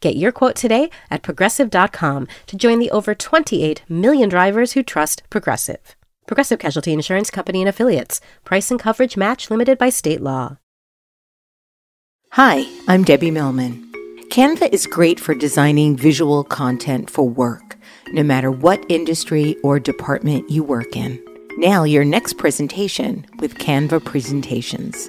Get your quote today at progressive.com to join the over 28 million drivers who trust Progressive. Progressive Casualty Insurance Company and Affiliates. Price and coverage match limited by state law. Hi, I'm Debbie Millman. Canva is great for designing visual content for work, no matter what industry or department you work in. Now, your next presentation with Canva Presentations.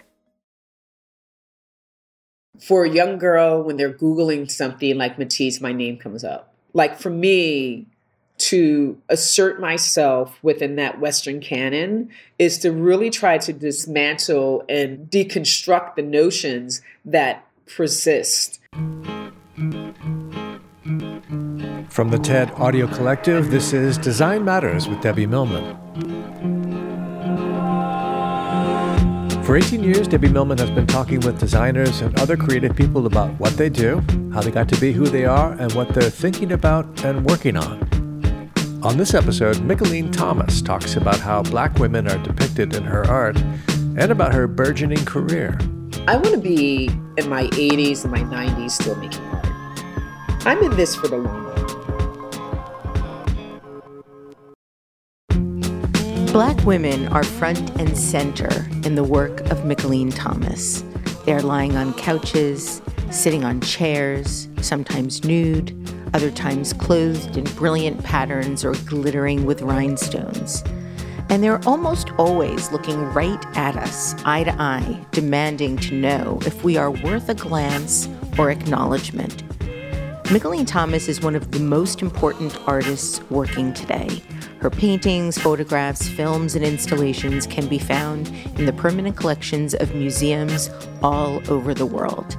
for a young girl when they're googling something like matisse my name comes up. Like for me to assert myself within that western canon is to really try to dismantle and deconstruct the notions that persist. From the ted audio collective this is design matters with debbie millman For 18 years, Debbie Millman has been talking with designers and other creative people about what they do, how they got to be who they are, and what they're thinking about and working on. On this episode, Mickalene Thomas talks about how black women are depicted in her art and about her burgeoning career. I want to be in my 80s and my 90s still making art. I'm in this for the long run. Black women are front and center in the work of Mickalene Thomas. They are lying on couches, sitting on chairs, sometimes nude, other times clothed in brilliant patterns or glittering with rhinestones. And they're almost always looking right at us, eye to eye, demanding to know if we are worth a glance or acknowledgement. Mickalene Thomas is one of the most important artists working today. Her paintings, photographs, films, and installations can be found in the permanent collections of museums all over the world.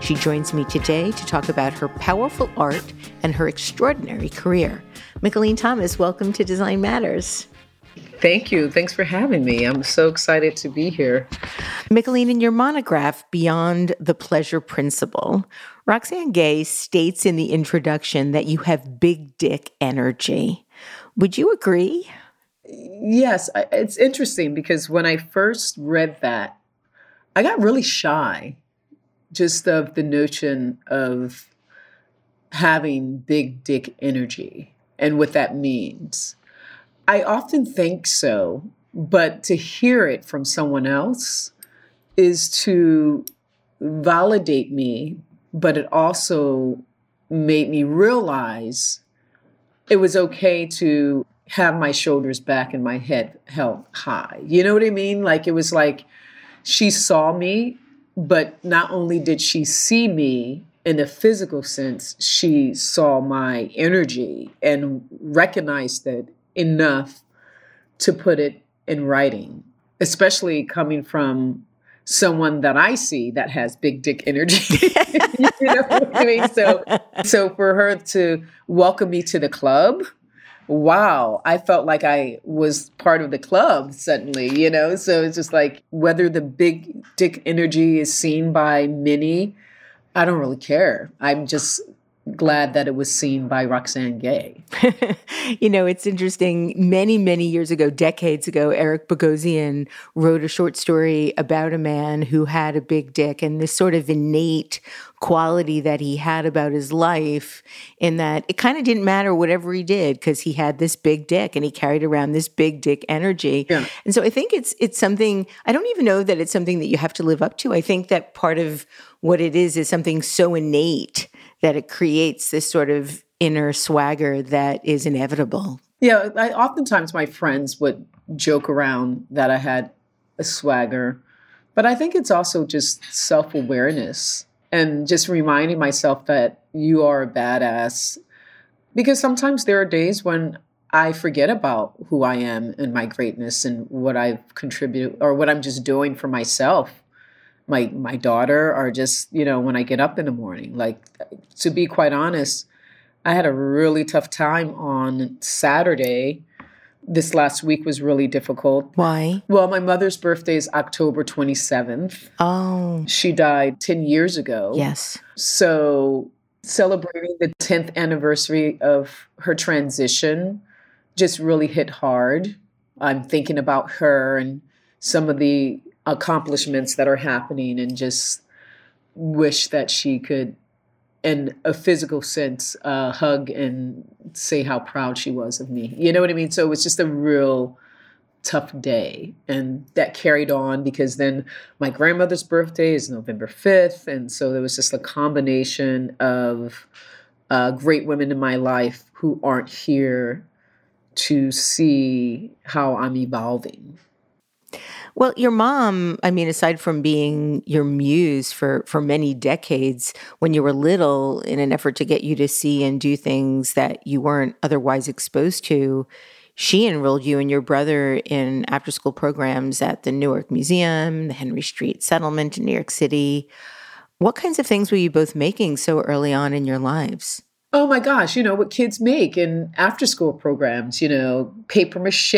She joins me today to talk about her powerful art and her extraordinary career. Mickalene Thomas, welcome to Design Matters. Thank you. Thanks for having me. I'm so excited to be here. Mickalene, in your monograph, Beyond the Pleasure Principle, Roxane Gay states in the introduction that you have big dick energy. Would you agree? Yes, it's interesting because when I first read that, I got really shy just of the notion of having big dick energy and what that means. I often think so, but to hear it from someone else is to validate me, but it also made me realize it was okay to have my shoulders back and my head held high. You know what I mean? Like it was like she saw me, but not only did she see me in a physical sense, she saw my energy and recognized it enough to put it in writing, especially coming from someone that I see that has big dick energy. you know what I mean? So, so for her to welcome me to the club, wow, I felt like I was part of the club suddenly, you know? So it's just like whether the big dick energy is seen by many, I don't really care. I'm just glad that it was seen by Roxane Gay. you know, it's interesting. Many, many years ago, decades ago, Eric Bogosian wrote a short story about a man who had a big dick and this sort of innate quality that he had about his life in that it kind of didn't matter whatever he did because he had this big dick and he carried around this big dick energy. Yeah. And so I think it's it's something I don't even know that it's something that you have to live up to. I think that part of what it is is something so innate that it creates this sort of inner swagger that is inevitable. Yeah, I, oftentimes my friends would joke around that I had a swagger, but I think it's also just self awareness and just reminding myself that you are a badass. Because sometimes there are days when I forget about who I am and my greatness and what I've contributed or what I'm just doing for myself. My my daughter or just, you know, when I get up in the morning. Like to be quite honest, I had a really tough time on Saturday this last week was really difficult. Why? Well, my mother's birthday is October 27th. Oh. She died 10 years ago. Yes. So, celebrating the 10th anniversary of her transition just really hit hard. I'm thinking about her and some of the accomplishments that are happening and just wish that she could in a physical sense, uh, hug and say how proud she was of me. You know what I mean? So it was just a real tough day. And that carried on because then my grandmother's birthday is November 5th. And so there was just a combination of uh, great women in my life who aren't here to see how I'm evolving. Well, your mom, I mean, aside from being your muse for, for many decades, when you were little, in an effort to get you to see and do things that you weren't otherwise exposed to, she enrolled you and your brother in after school programs at the Newark Museum, the Henry Street Settlement in New York City. What kinds of things were you both making so early on in your lives? Oh my gosh, you know what kids make in after school programs, you know, paper mache,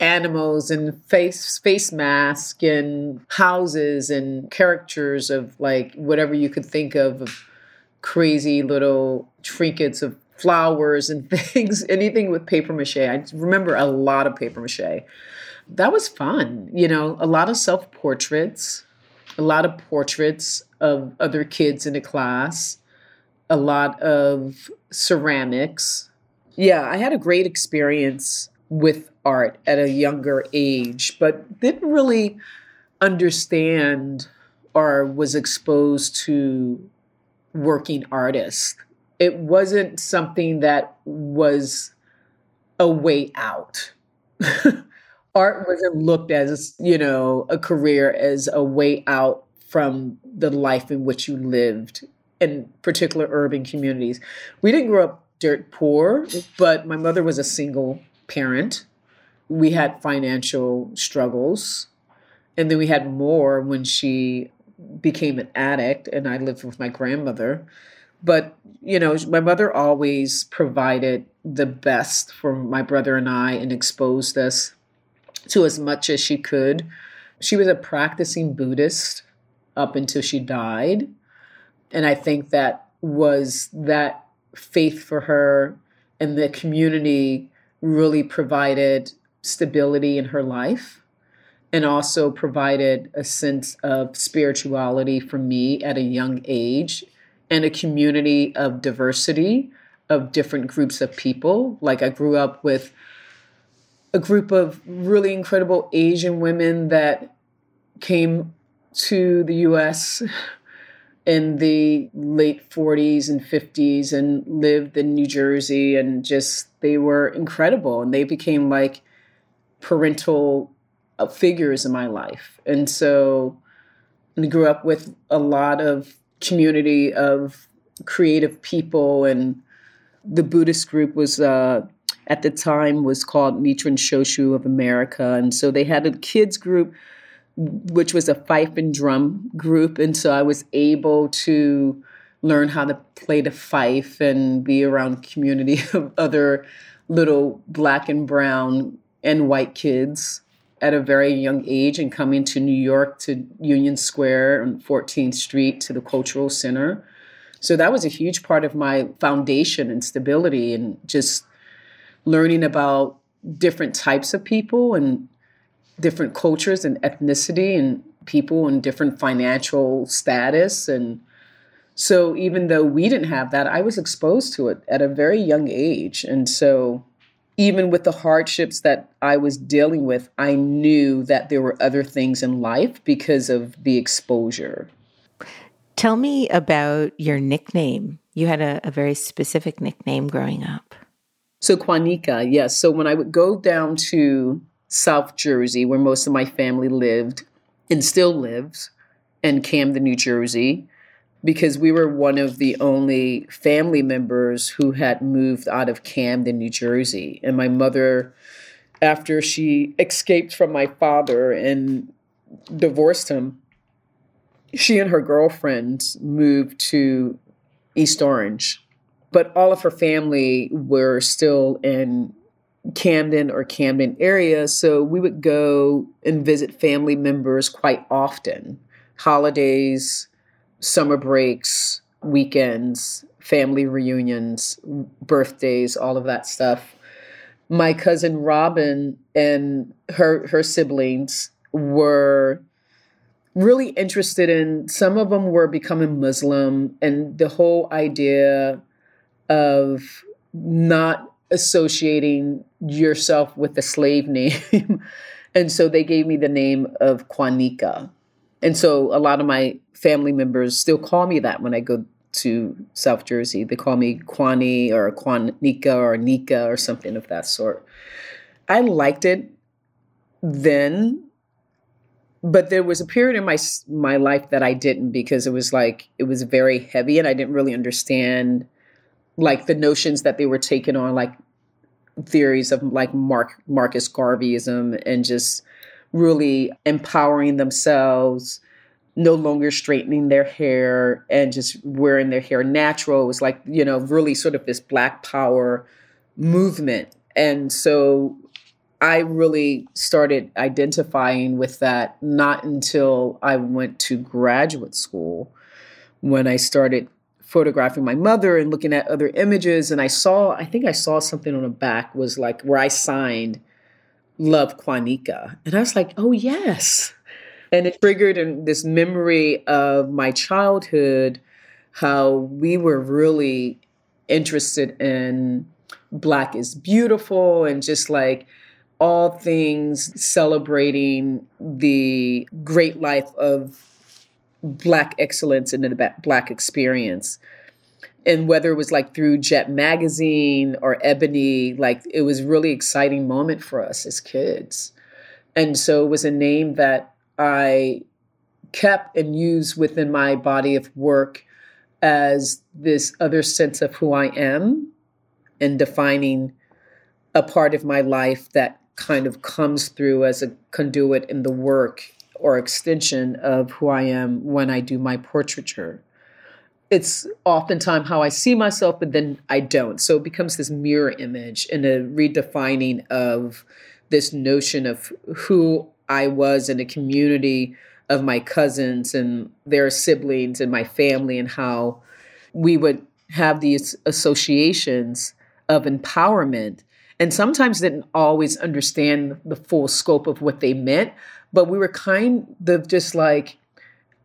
animals and face face mask and houses and characters of like whatever you could think of, of crazy little trinkets of flowers and things anything with paper mache. I remember a lot of paper mache. That was fun you know a lot of self portraits a lot of portraits of other kids in the class a lot of ceramics. Yeah i had a great experience with art at a younger age, but didn't really understand or was exposed to working artists. It wasn't something that was a way out. art wasn't looked as, you know, a career as a way out from the life in which you lived in particular urban communities. We didn't grow up dirt poor, but my mother was a single parent. We had financial struggles. And then we had more when she became an addict and I lived with my grandmother. But, you know, my mother always provided the best for my brother and I and exposed us to as much as she could. She was a practicing Buddhist up until she died. And I think that was that faith for her and the community really provided stability in her life and also provided a sense of spirituality for me at a young age and a community of diversity of different groups of people. Like I grew up with a group of really incredible Asian women that came to the US in the late 40s and 50s and lived in New Jersey and just they were incredible and they became like parental uh, figures in my life. And so I grew up with a lot of community of creative people and the Buddhist group was uh, at the time was called Nichiren Shoshu of America and so they had a kids group which was a fife and drum group. And so I was able to learn how to play the fife and be around community of other little black and brown and white kids at a very young age and coming to New York to Union Square on 14th Street to the Cultural Center. So that was a huge part of my foundation and stability and just learning about different types of people and different cultures and ethnicity and people in different financial status and so even though we didn't have that, I was exposed to it at a very young age. And so even with the hardships that I was dealing with, I knew that there were other things in life because of the exposure. Tell me about your nickname. You had a, a very specific nickname growing up. So, Kwanika, yes. So, when I would go down to South Jersey, where most of my family lived and still lives, in Camden, New Jersey, because we were one of the only family members who had moved out of Camden, New Jersey. And my mother, after she escaped from my father and divorced him, she and her girlfriends moved to East Orange. But all of her family were still in Camden or Camden area. So we would go and visit family members quite often. Holidays, summer breaks, weekends, family reunions, birthdays, all of that stuff. My cousin Robin and her her siblings were really interested in some of them were becoming Muslim and the whole idea of not associating yourself with the slave name. and so they gave me the name of Kwanika. And so a lot of my family members still call me that when I go to South Jersey. They call me Kwani or Kwanika or Nika or something of that sort. I liked it then, but there was a period in my my life that I didn't because it was like it was very heavy and I didn't really understand like the notions that they were taking on like theories of like Mark Marcus Garveyism and just really empowering themselves, no longer straightening their hair and just wearing their hair natural. It was like, you know, really sort of this black power movement. And so I really started identifying with that not until I went to graduate school when I started photographing my mother and looking at other images and I saw I think I saw something on the back was like where I signed love Kwanika. And I was like, oh, yes. And it triggered in this memory of my childhood, how we were really interested in Black is Beautiful and just like all things celebrating the great life of Black excellence and the Black experience and whether it was like through Jet magazine or Ebony, like it was really exciting moment for us as kids. And so it was a name that I kept and used within my body of work as this other sense of who I am and defining a part of my life that kind of comes through as a conduit in the work or extension of who I am when I do my portraiture it's oftentimes how I see myself, but then I don't. So it becomes this mirror image and a redefining of this notion of who I was in a community of my cousins and their siblings and my family, and how we would have these associations of empowerment. And sometimes didn't always understand the full scope of what they meant, but we were kind of just like,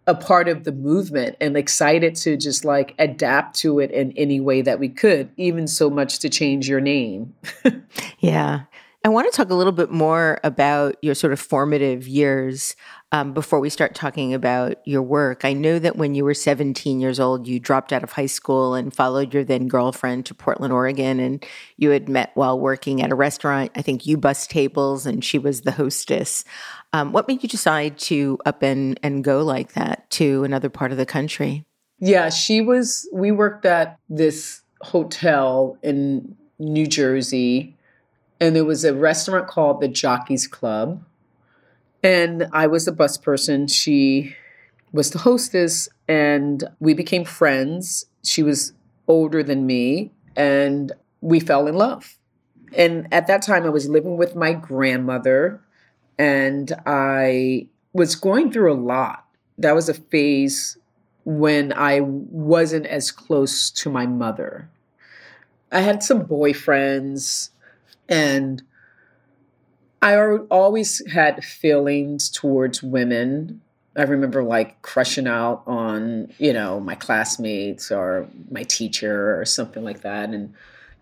a part of the movement and excited to just like adapt to it in any way that we could, even so much to change your name. yeah. I want to talk a little bit more about your sort of formative years um, before we start talking about your work. I know that when you were 17 years old, you dropped out of high school and followed your then girlfriend to Portland, Oregon, and you had met while working at a restaurant. I think you bus tables and she was the hostess. Um, what made you decide to up and, and go like that to another part of the country? Yeah, she was, we worked at this hotel in New Jersey, and there was a restaurant called the Jockey's Club. And I was the bus person. She was the hostess, and we became friends. She was older than me, and we fell in love. And at that time, I was living with my grandmother and I was going through a lot. That was a phase when I wasn't as close to my mother. I had some boyfriends, and I always had feelings towards women, I remember like crushing out on, you know, my classmates or my teacher or something like that. And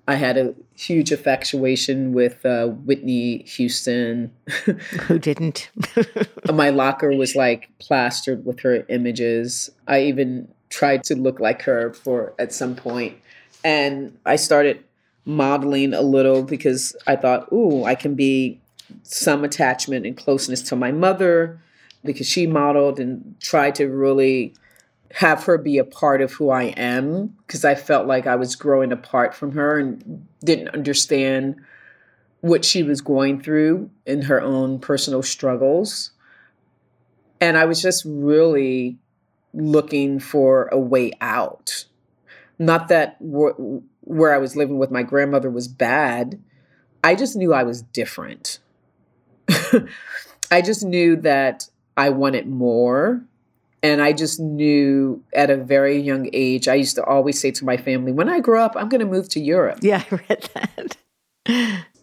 I had a huge infatuation with uh, Whitney Houston. Who didn't? my locker was like plastered with her images. I even tried to look like her for at some point. And I started modeling a little because I thought, ooh, I can be some attachment and closeness to my mother because she modeled and tried to really have her be a part of who I am because I felt like I was growing apart from her and didn't understand what she was going through in her own personal struggles. And I was just really looking for a way out. Not that where I was living with my grandmother was bad. I just knew I was different. I just knew that I wanted more. And I just knew at a very young age, I used to always say to my family, when I grow up, I'm going to move to Europe. Yeah, I read that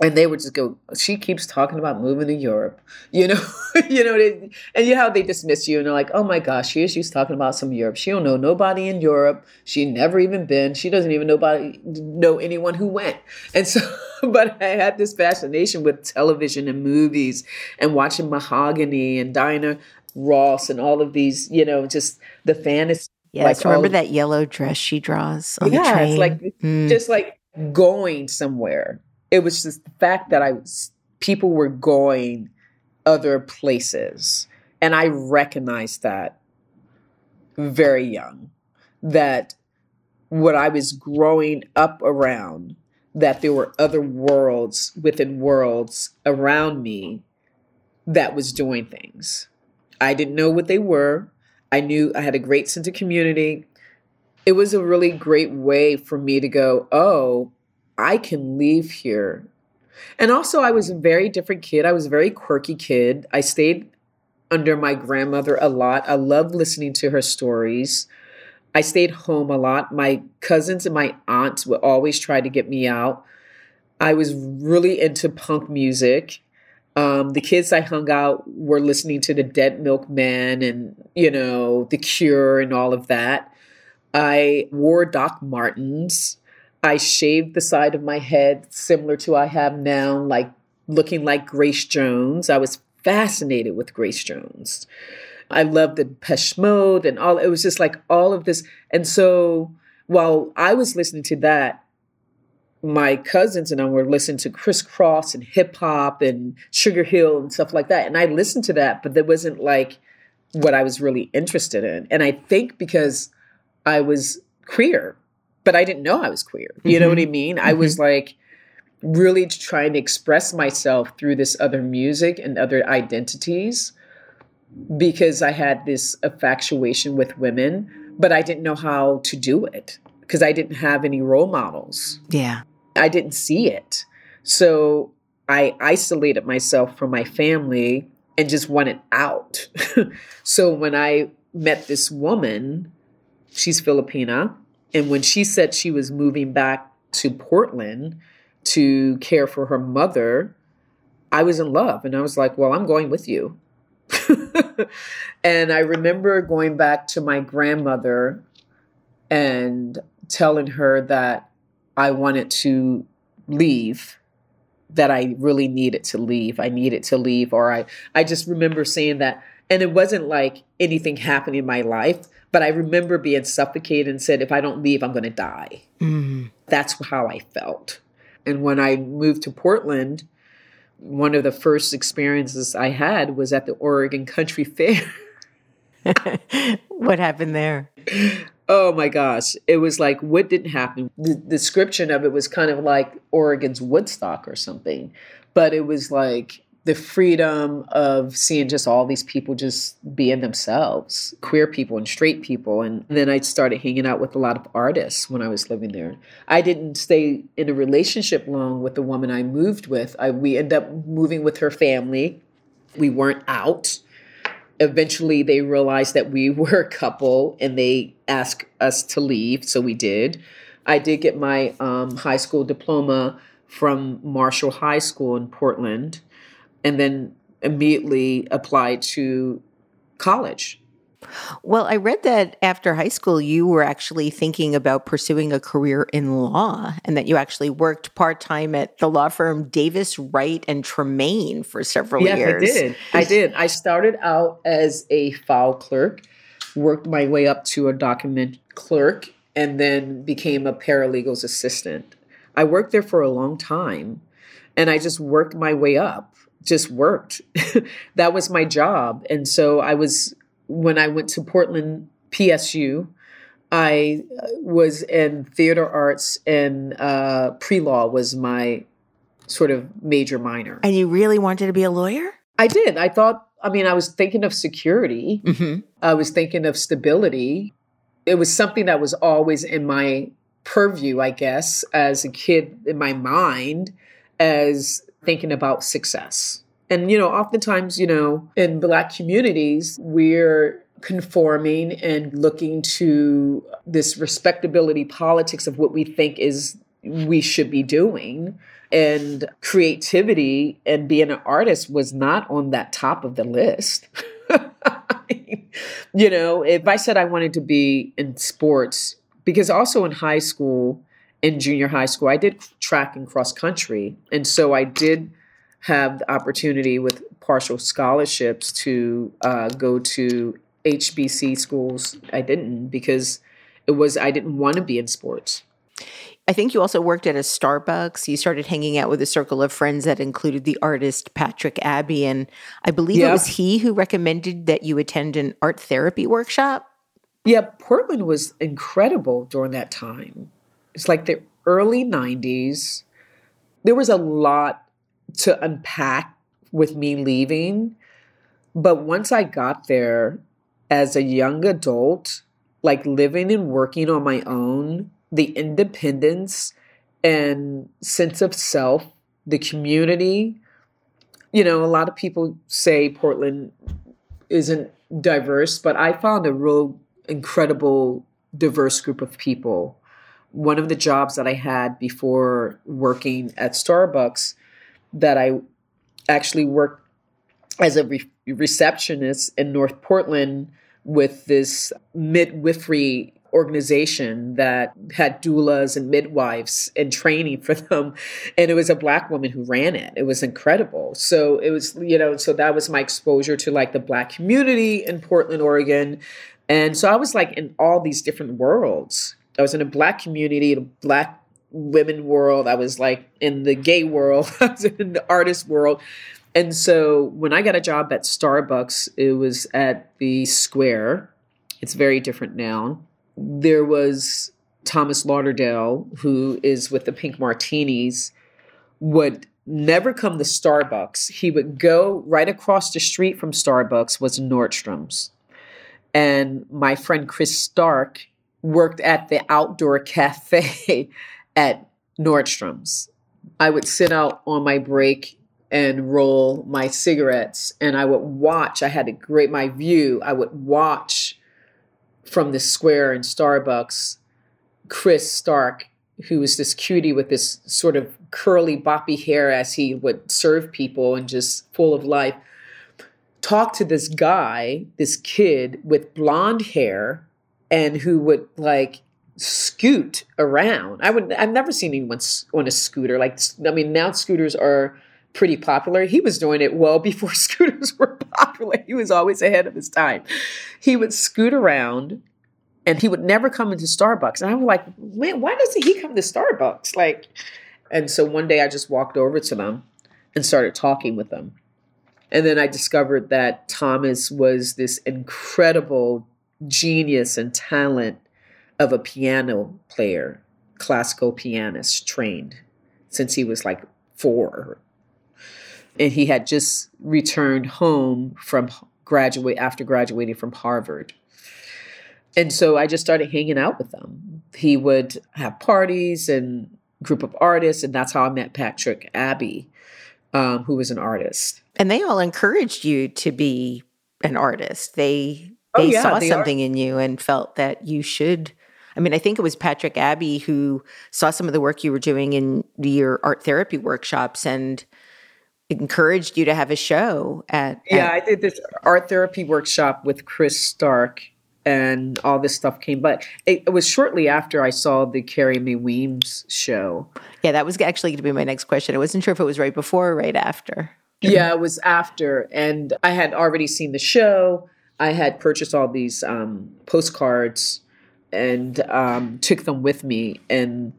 and they would just go she keeps talking about moving to europe. You know you know they, and you know how they dismiss you and they're like oh my gosh here she's talking about some europe. She don't know nobody in europe. She never even been. She doesn't even nobody know anyone who went. And so but i had this fascination with television and movies and watching mahogany and diana ross and all of these you know just the fantasy Yes, like remember that yellow dress she draws on yeah, the train? It's like mm. just like going somewhere it was just the fact that I was people were going other places. And I recognized that very young. That what I was growing up around, that there were other worlds within worlds around me that was doing things. I didn't know what they were. I knew I had a great sense of community. It was a really great way for me to go, oh, I can leave here. And also, I was a very different kid. I was a very quirky kid. I stayed under my grandmother a lot. I loved listening to her stories. I stayed home a lot. My cousins and my aunts would always try to get me out. I was really into punk music. Um, the kids I hung out were listening to the Dead Milkmen and, you know, The Cure and all of that. I wore Doc Martens. I shaved the side of my head similar to I have now, like looking like Grace Jones. I was fascinated with Grace Jones. I loved the Depeche Mode and all. It was just like all of this. And so while I was listening to that, my cousins and I were listening to Kris Kross and hip hop and Sugar Hill and stuff like that. And I listened to that, but that wasn't like what I was really interested in. And I think because I was queer, but I didn't know I was queer. You mm-hmm. know what I mm-hmm. mean? Mm-hmm. I was like really trying to express myself through this other music and other identities because I had this infatuation with women, but I didn't know how to do it because I didn't have any role models. Yeah. I didn't see it. So I isolated myself from my family and just wanted out. so when I met this woman, she's Filipina, and when she said she was moving back to Portland to care for her mother, I was in love. And I was like, well, I'm going with you. and I remember going back to my grandmother and telling her that I wanted to leave that I really needed to leave. I needed to leave or I I just remember saying that and it wasn't like anything happened in my life, but I remember being suffocated and said, if I don't leave, I'm going to die. Mm. That's how I felt. And when I moved to Portland, one of the first experiences I had was at the Oregon Country Fair. what happened there? Oh my gosh. It was like, what didn't happen? The description of it was kind of like Oregon's Woodstock or something. But it was like the freedom of seeing just all these people just being themselves, queer people and straight people. And then I started hanging out with a lot of artists when I was living there. I didn't stay in a relationship long with the woman I moved with. I, we ended up moving with her family. We weren't out. Eventually, they realized that we were a couple and they asked us to leave. So we did. I did get my um, high school diploma from Marshall High School in Portland and then immediately applied to college. Well, I read that after high school, you were actually thinking about pursuing a career in law and that you actually worked part time at the law firm Davis, Wright, and Tremaine for several yes, years. I did. I did. I started out as a file clerk, worked my way up to a document clerk, and then became a paralegal's assistant. I worked there for a long time and I just worked my way up, just worked. that was my job. And so I was when I went to Portland PSU, I uh, was in theater arts and uh, pre law was my sort of major minor. And you really wanted to be a lawyer? I did. I thought, I mean, I was thinking of security, Mm-hmm. I was thinking of stability. It was something that was always in my purview, I guess, as a kid in my mind, as thinking about success. And, you know, oftentimes, you know, in Black communities, we're conforming and looking to this respectability politics of what we think is we should be doing. And creativity and being an artist was not on that top of the list. you know, if I said I wanted to be in sports, because also in high school, in junior high school, I did track and cross country. And so I did have the opportunity with partial scholarships to uh, go to HBC schools. I didn't because it was, I didn't want to be in sports. I think you also worked at a Starbucks. You started hanging out with a circle of friends that included the artist Patrick Abbey. And I believe it was he who recommended that you attend an art therapy workshop. Yeah, Portland was incredible during that time. It's like the early 90s. There was a lot to unpack with me leaving. But once I got there as a young adult, like living and working on my own, the independence and sense of self, the community. You know, a lot of people say Portland isn't diverse, but I found a real incredible diverse group of people. One of the jobs that I had before working at Starbucks that I actually worked as a re- receptionist in North Portland with this midwifery organization that had doulas and midwives and training for them. And it was a black woman who ran it. It was incredible. So it was you know so that was my exposure to like the black community in portland oregon. And so i was like in all these different worlds i was in a black community in a black women world i was like in the gay world i was in the artist world and so when I got a job at Starbucks, it was at the Square. It's very different now. There was Thomas Lauderdale, who is with the Pink Martinis, would never come to Starbucks. He would go right across the street from Starbucks was Nordstrom's. And my friend Chris Stark worked at the outdoor cafe at Nordstrom's. I would sit out on my break and roll my cigarettes and I would watch. I had a great my view. I would watch from the square in Starbucks Chris Stark, who was this cutie with this sort of curly boppy hair as he would serve people and just full of life, talk to this guy, this kid with blonde hair and who would like scoot around. I would I've never seen anyone on a scooter. Like I mean now scooters are pretty popular. He was doing it well before scooters were popular. He was always ahead of his time. He would scoot around and he would never come into Starbucks. And I was like, man, why doesn't he come to Starbucks? Like, and so one day I just walked over to them and started talking with them. And then I discovered that Thomas was this incredible genius and talent of a piano player, classical pianist trained since he was like four and he had just returned home from graduate after graduating from Harvard. And so I just started hanging out with them. He would have parties and group of artists, and that's how I met Patrick Abbey, um, who was an artist. And they all encouraged you to be an artist. They Oh, they yeah, saw they are. something in you and felt that you should. I mean, I think it was Patrick Abbey who saw some of the work you were doing in your art therapy workshops and encouraged you to have a show at, yeah at- i did this art therapy workshop with chris stark and all this stuff came but it, it was shortly after i saw the Carrie Mae Weems show yeah that was actually going to be my next question i wasn't sure if it was right before or right after yeah it was after and i had already seen the show i had purchased all these um, postcards and um, took them with me and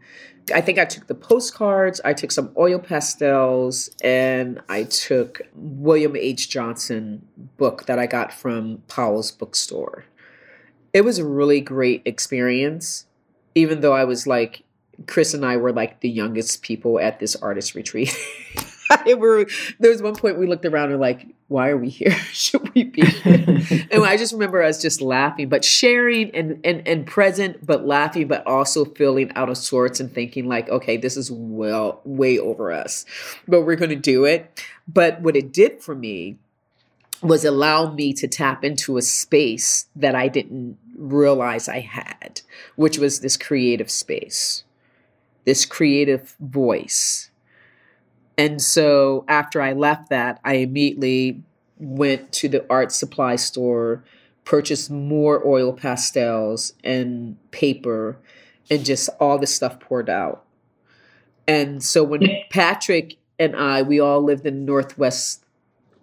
I think I took the postcards, I took some oil pastels, and I took William H. Johnson book that I got from Powell's bookstore. It was a really great experience, even though I was like, Chris and I were like the youngest people at this artist retreat. were, there was one point we looked around and like, why are we here? Should we be here? and I just remember us just laughing, but sharing and, and and present, but laughing, but also feeling out of sorts and thinking like, okay, this is well way over us, but we're going to do it. But what it did for me was allow me to tap into a space that I didn't realize I had, which was this creative space, this creative voice and so after I left that, I immediately went to the art supply store, purchased more oil pastels and paper, and just all this stuff poured out. And so when Patrick and I, we all lived in Northwest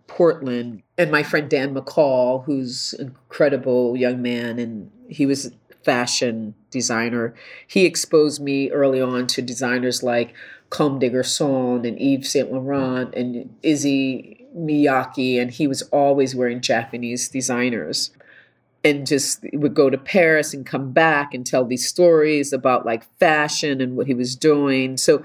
Portland, and my friend Dan McCall, who's an incredible young man, and he was a fashion designer, he exposed me early on to designers like Comme des Garçons and Yves Saint Laurent and Issey Miyake, and he was always wearing Japanese designers. And just would go to Paris and come back and tell these stories about like fashion and what he was doing. So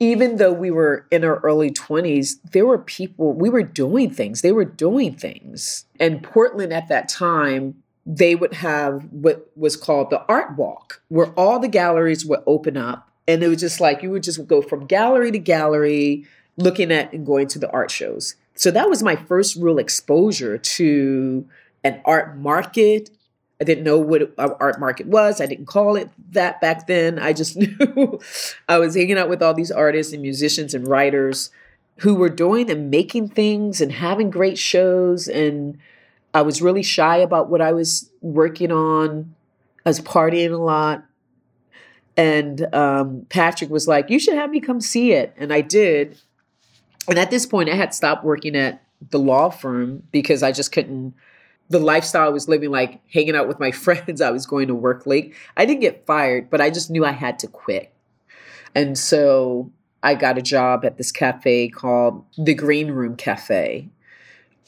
even though we were in our early 20s, there were people, we were doing things. They were doing things. And Portland at that time, they would have what was called the art walk, where all the galleries would open up and it was just like you would just go from gallery to gallery looking at and going to the art shows. So that was my first real exposure to an art market. I didn't know what an art market was. I didn't call it that back then. I just knew i was hanging out with all these artists and musicians and writers who were doing and making things and having great shows. And i was really shy about what i was working on. I was partying a lot and um, Patrick was like, You should have me come see it. And I did. And at this point, I had stopped working at the law firm because I just couldn't. The lifestyle I was living, like hanging out with my friends, I was going to work late. I didn't get fired, but I just knew I had to quit. And so I got a job at this cafe called the Green Room Cafe.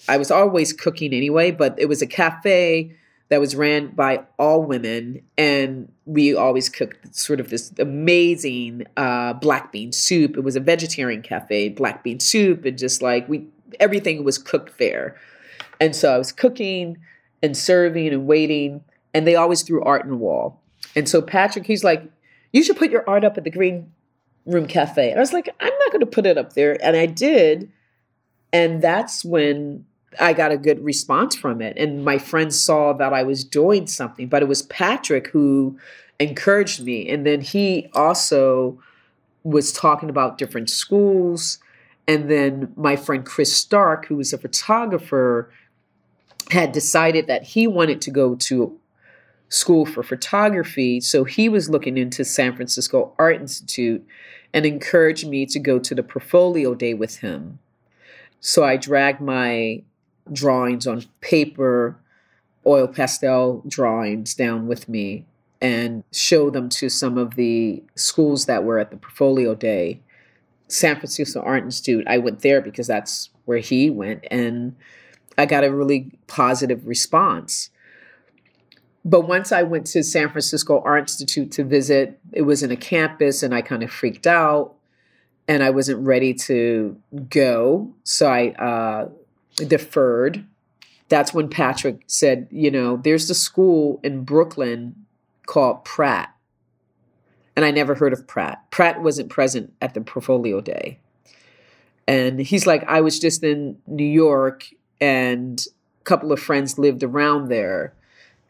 I was always cooking anyway, but it was a cafe that was ran by all women and we always cooked sort of this amazing uh, black bean soup. It was a vegetarian cafe black bean soup and just like we everything was cooked there. And so i was cooking and serving and waiting and they always threw art in the wall. And so patrick he's like you should put your art up at the green room cafe. And i was like i'm not going to put it up there. And i did. And that's when I got a good response from it. And my friends saw that I was doing something, but it was Patrick who encouraged me. And then he also was talking about different schools. And then my friend Chris Stark, who was a photographer, had decided that he wanted to go to school for photography. So he was looking into San Francisco Art Institute and encouraged me to go to the portfolio day with him. So I dragged my drawings on paper, oil pastel drawings down with me and show them to some of the schools that were at the portfolio day. San Francisco Art Institute, I went there because that's where he went, and I got a really positive response. But once I went to San Francisco Art Institute to visit, it was in a campus, and I kind of freaked out and I wasn't ready to go. So I uh, deferred. That's when Patrick said, you know, there's the school in Brooklyn called Pratt. And I never heard of Pratt. Pratt wasn't present at the portfolio day. And he's like, I was just in New York and a couple of friends lived around there.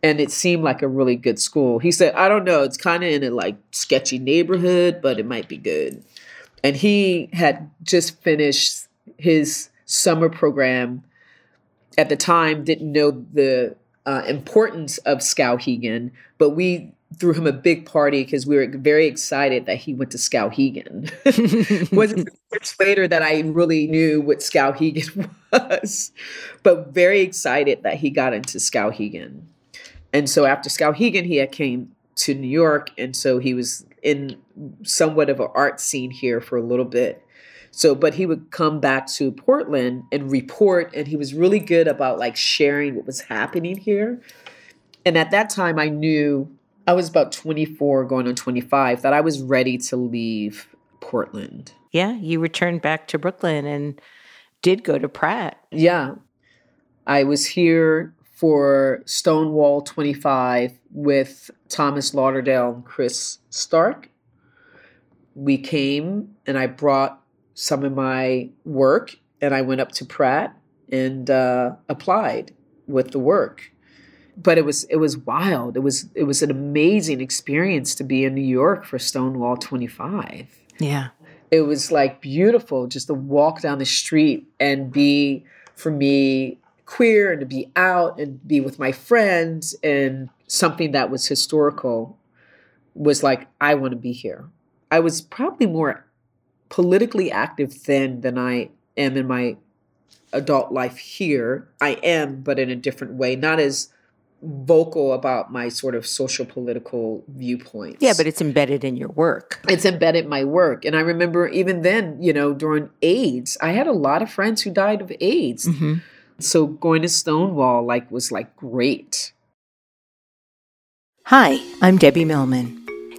And it seemed like a really good school. He said, I don't know, it's kind of in a like sketchy neighborhood, but it might be good. And he had just finished his summer program at the time didn't know the uh, importance of Skowhegan, but we threw him a big party because we were very excited that he went to Skowhegan. Wasn't much later that I really knew what Skowhegan was, but very excited that he got into Skowhegan. And so after Skowhegan, he had came to New York, and so he was in somewhat of an art scene here for a little bit. So, but he would come back to Portland and report, and he was really good about like sharing what was happening here. And at that time, I knew I was about 24, going on 25, that I was ready to leave Portland. Yeah, you returned back to Brooklyn and did go to Pratt. Yeah. I was here for Stonewall 25 with Thomas Lauderdale and Chris Stark. We came and I brought some of my work and I went up to Pratt and uh, applied with the work. But it was it was wild. It was it was an amazing experience to be in New York for Stonewall 25. Yeah. It was like beautiful just to walk down the street and be for me queer and to be out and be with my friends and something that was historical was like I want to be here. I was probably more politically active then than I am in my adult life here. I am, but in a different way, not as vocal about my sort of social political viewpoints. Yeah, but it's embedded in your work. It's embedded in my work. And I remember even then, you know, during AIDS, I had a lot of friends who died of AIDS. Mm-hmm. So going to Stonewall like was like great. Hi, I'm Debbie Millman.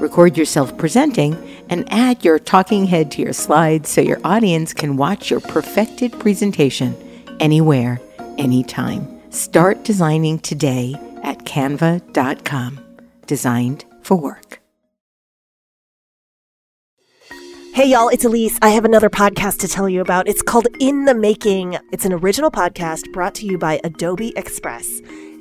Record yourself presenting and add your talking head to your slides so your audience can watch your perfected presentation anywhere, anytime. Start designing today at canva.com. Designed for work. Hey, y'all, it's Elise. I have another podcast to tell you about. It's called In the Making. It's an original podcast brought to you by Adobe Express.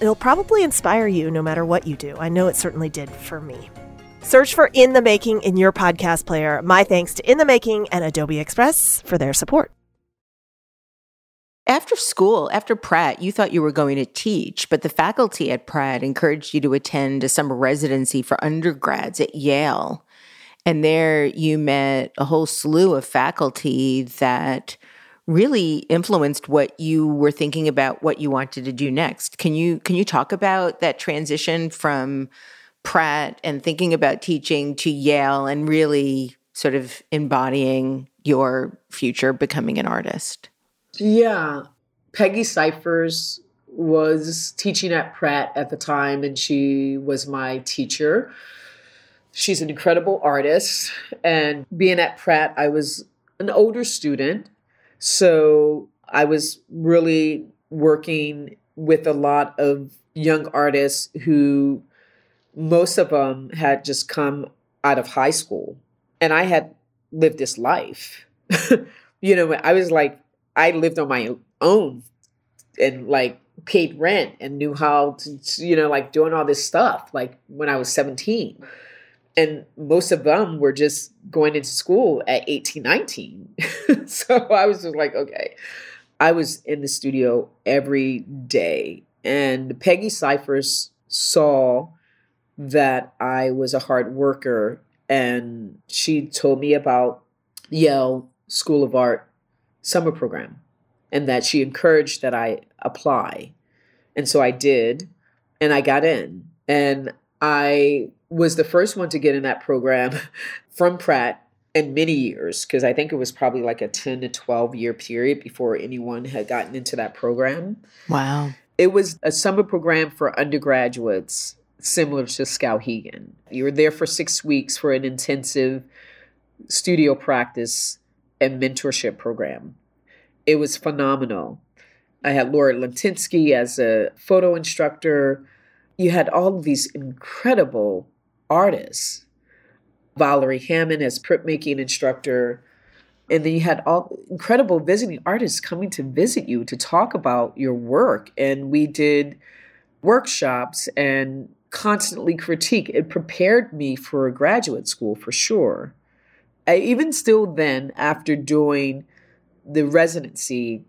it'll probably inspire you no matter what you do. I know it certainly did for me. Search for In the Making in your podcast player. My thanks to In the Making and Adobe Express for their support. After school, after Pratt, you thought you were going to teach, but the faculty at Pratt encouraged you to attend a summer residency for undergrads at Yale. And there you met a whole slew of faculty that really influenced what you were thinking about what you wanted to do next. Can you can you talk about that transition from Pratt and thinking about teaching to Yale and really sort of embodying your future becoming an artist? Yeah. Peggy Cyphers was teaching at Pratt at the time, and she was my teacher. She's an incredible artist. And being at Pratt, I was an older student. So I was really working with a lot of young artists who most of them had just come out of high school. And I had lived this life. you know, I was like I lived on my own and like paid rent and knew how to, you know, like doing all this stuff, like when I was 17. And most of them were just going into school at 18, 19. so I was just like, okay. I was in the studio every day. And Peggy Cyphers saw that I was a hard worker and she told me about Yale School of Art summer program and that she encouraged that I apply. And so I did, and I got in. And I was the first one to get in that program from Pratt in many years, because I think it was probably like a 10 to 12 year period before anyone had gotten into that program. Wow. It was a summer program for undergraduates, similar to Skowhegan. You were there for six weeks for an intensive studio practice and mentorship program. It was phenomenal. I had Laura Latinsky as a photo instructor. You had all of these incredible artists. Valerie Hammond as printmaking instructor. And then you had all incredible visiting artists coming to visit you to talk about your work. And we did workshops and constantly critique. It prepared me for graduate school for sure. I, even still then, after doing the residency,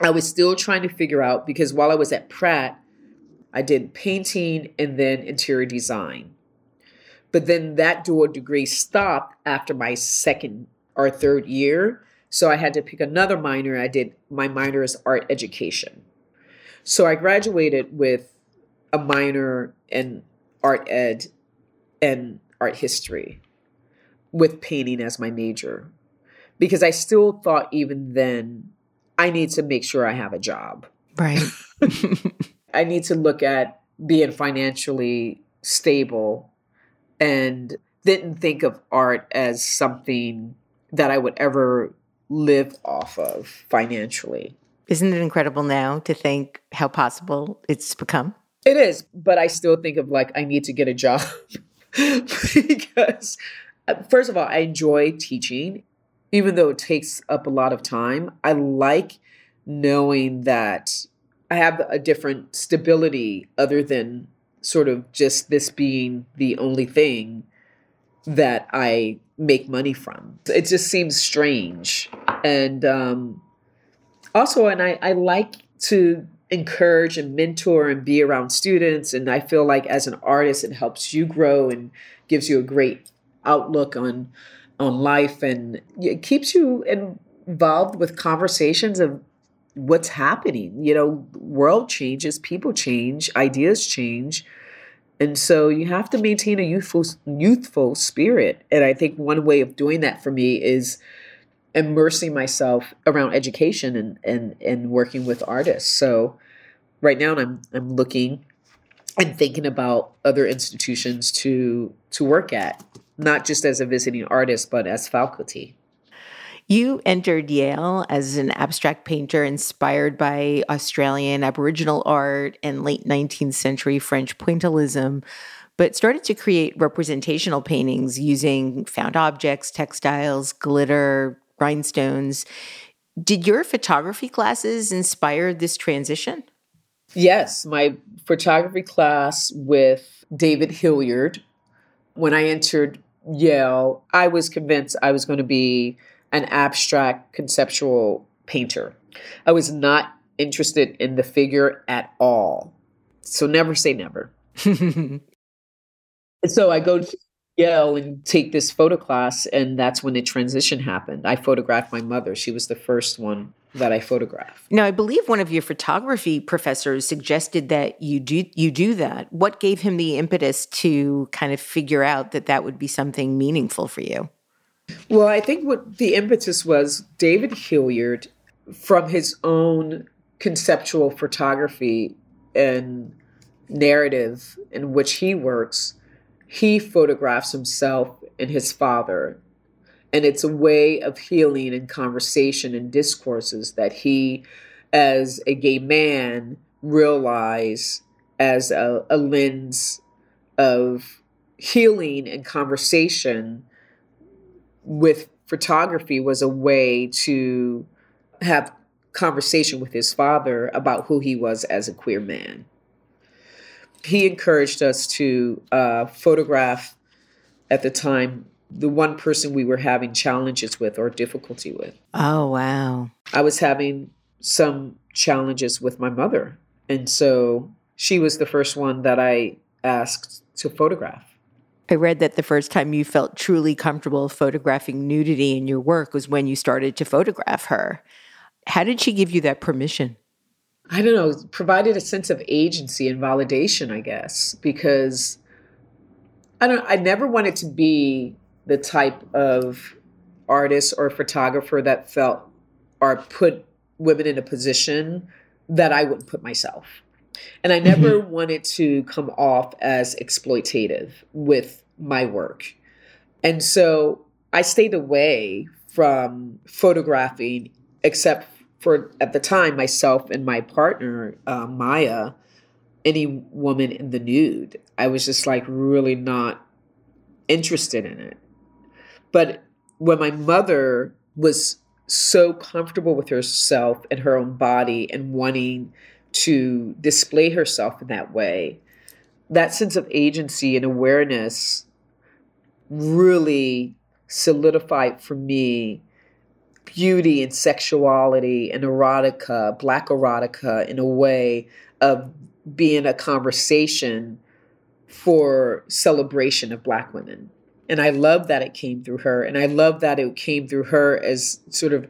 I was still trying to figure out because while I was at Pratt, I did painting and then interior design. But then that dual degree stopped after my second or third year. So I had to pick another minor. I did my minor is art education. So I graduated with a minor in art ed and art history with painting as my major because I still thought even then I need to make sure I have a job. Right. I need to look at being financially stable and didn't think of art as something that I would ever live off of financially. Isn't it incredible now to think how possible it's become? It is, but I still think of like I need to get a job because first of all, I enjoy teaching even though it takes up a lot of time, I like knowing that I have a different stability other than sort of just this being the only thing that I make money from. It just seems strange. And um, also, and I, I like to encourage and mentor and be around students. And I feel like as an artist, it helps you grow and gives you a great outlook on on life and it keeps you involved with conversations of what's happening. You know, world changes, people change, ideas change. And so you have to maintain a youthful youthful spirit. And I think one way of doing that for me is immersing myself around education and and and working with artists. So right now I'm I'm looking and thinking about other institutions to to work at not just as a visiting artist, but as faculty. You entered Yale as an abstract painter inspired by Australian Aboriginal art and late 19th century French pointillism, but started to create representational paintings using found objects, textiles, glitter, rhinestones. Did your photography classes inspire this transition? Yes, my photography class with David Hilliard. When I entered Yale, I was convinced I was going to be an abstract conceptual painter. I was not interested in the figure at all. So never say never. so I go to Yale and take this photo class, and that's when the transition happened. I photographed my mother. She was the first one that I photographed. Now, I believe one of your photography professors suggested that you do you do that. What gave him the impetus to kind of figure out that that would be something meaningful for you? Well, I think what the impetus was David Hilliard from his own conceptual photography and narrative in which he works, he photographs himself and his father. And it's a way of healing and conversation and discourses that he, as a gay man, realize as a, a lens of healing and conversation with photography was a way to have conversation with his father about who he was as a queer man. He encouraged us to uh, photograph at the time the one person we were having challenges with or difficulty with. Oh, wow. I was having some challenges with my mother. And so she was the first one that I asked to photograph. I read that the first time you felt truly comfortable photographing nudity in your work was when you started to photograph her. How did she give you that permission? I don't know, provided a sense of agency and validation, I guess, because I don't I never wanted to be the type of artist or photographer that felt or put women in a position that I wouldn't put myself. And I never mm-hmm. wanted to come off as exploitative with my work. And so I stayed away from photographing, except for at the time myself and my partner, uh, Maya, any woman in the nude. I was just like really not interested in it. But when my mother was so comfortable with herself and her own body and wanting to display herself in that way, that sense of agency and awareness really solidified for me beauty and sexuality and erotica, black erotica, in a way of being a conversation for celebration of black women. And I love that it came through her. And I love that it came through her as sort of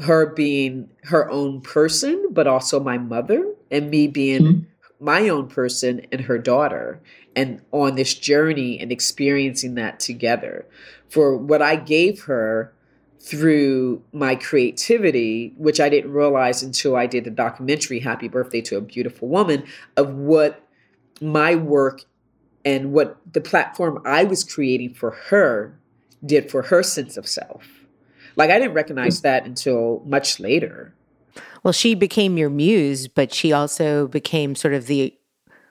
her being her own person, but also my mother, and me being mm-hmm. my own person and her daughter, and on this journey and experiencing that together. For what I gave her through my creativity, which I didn't realize until I did the documentary Happy Birthday to a Beautiful Woman, of what my work and what the platform I was creating for her did for her sense of self. Like I didn't recognize that until much later. Well, she became your muse, but she also became sort of the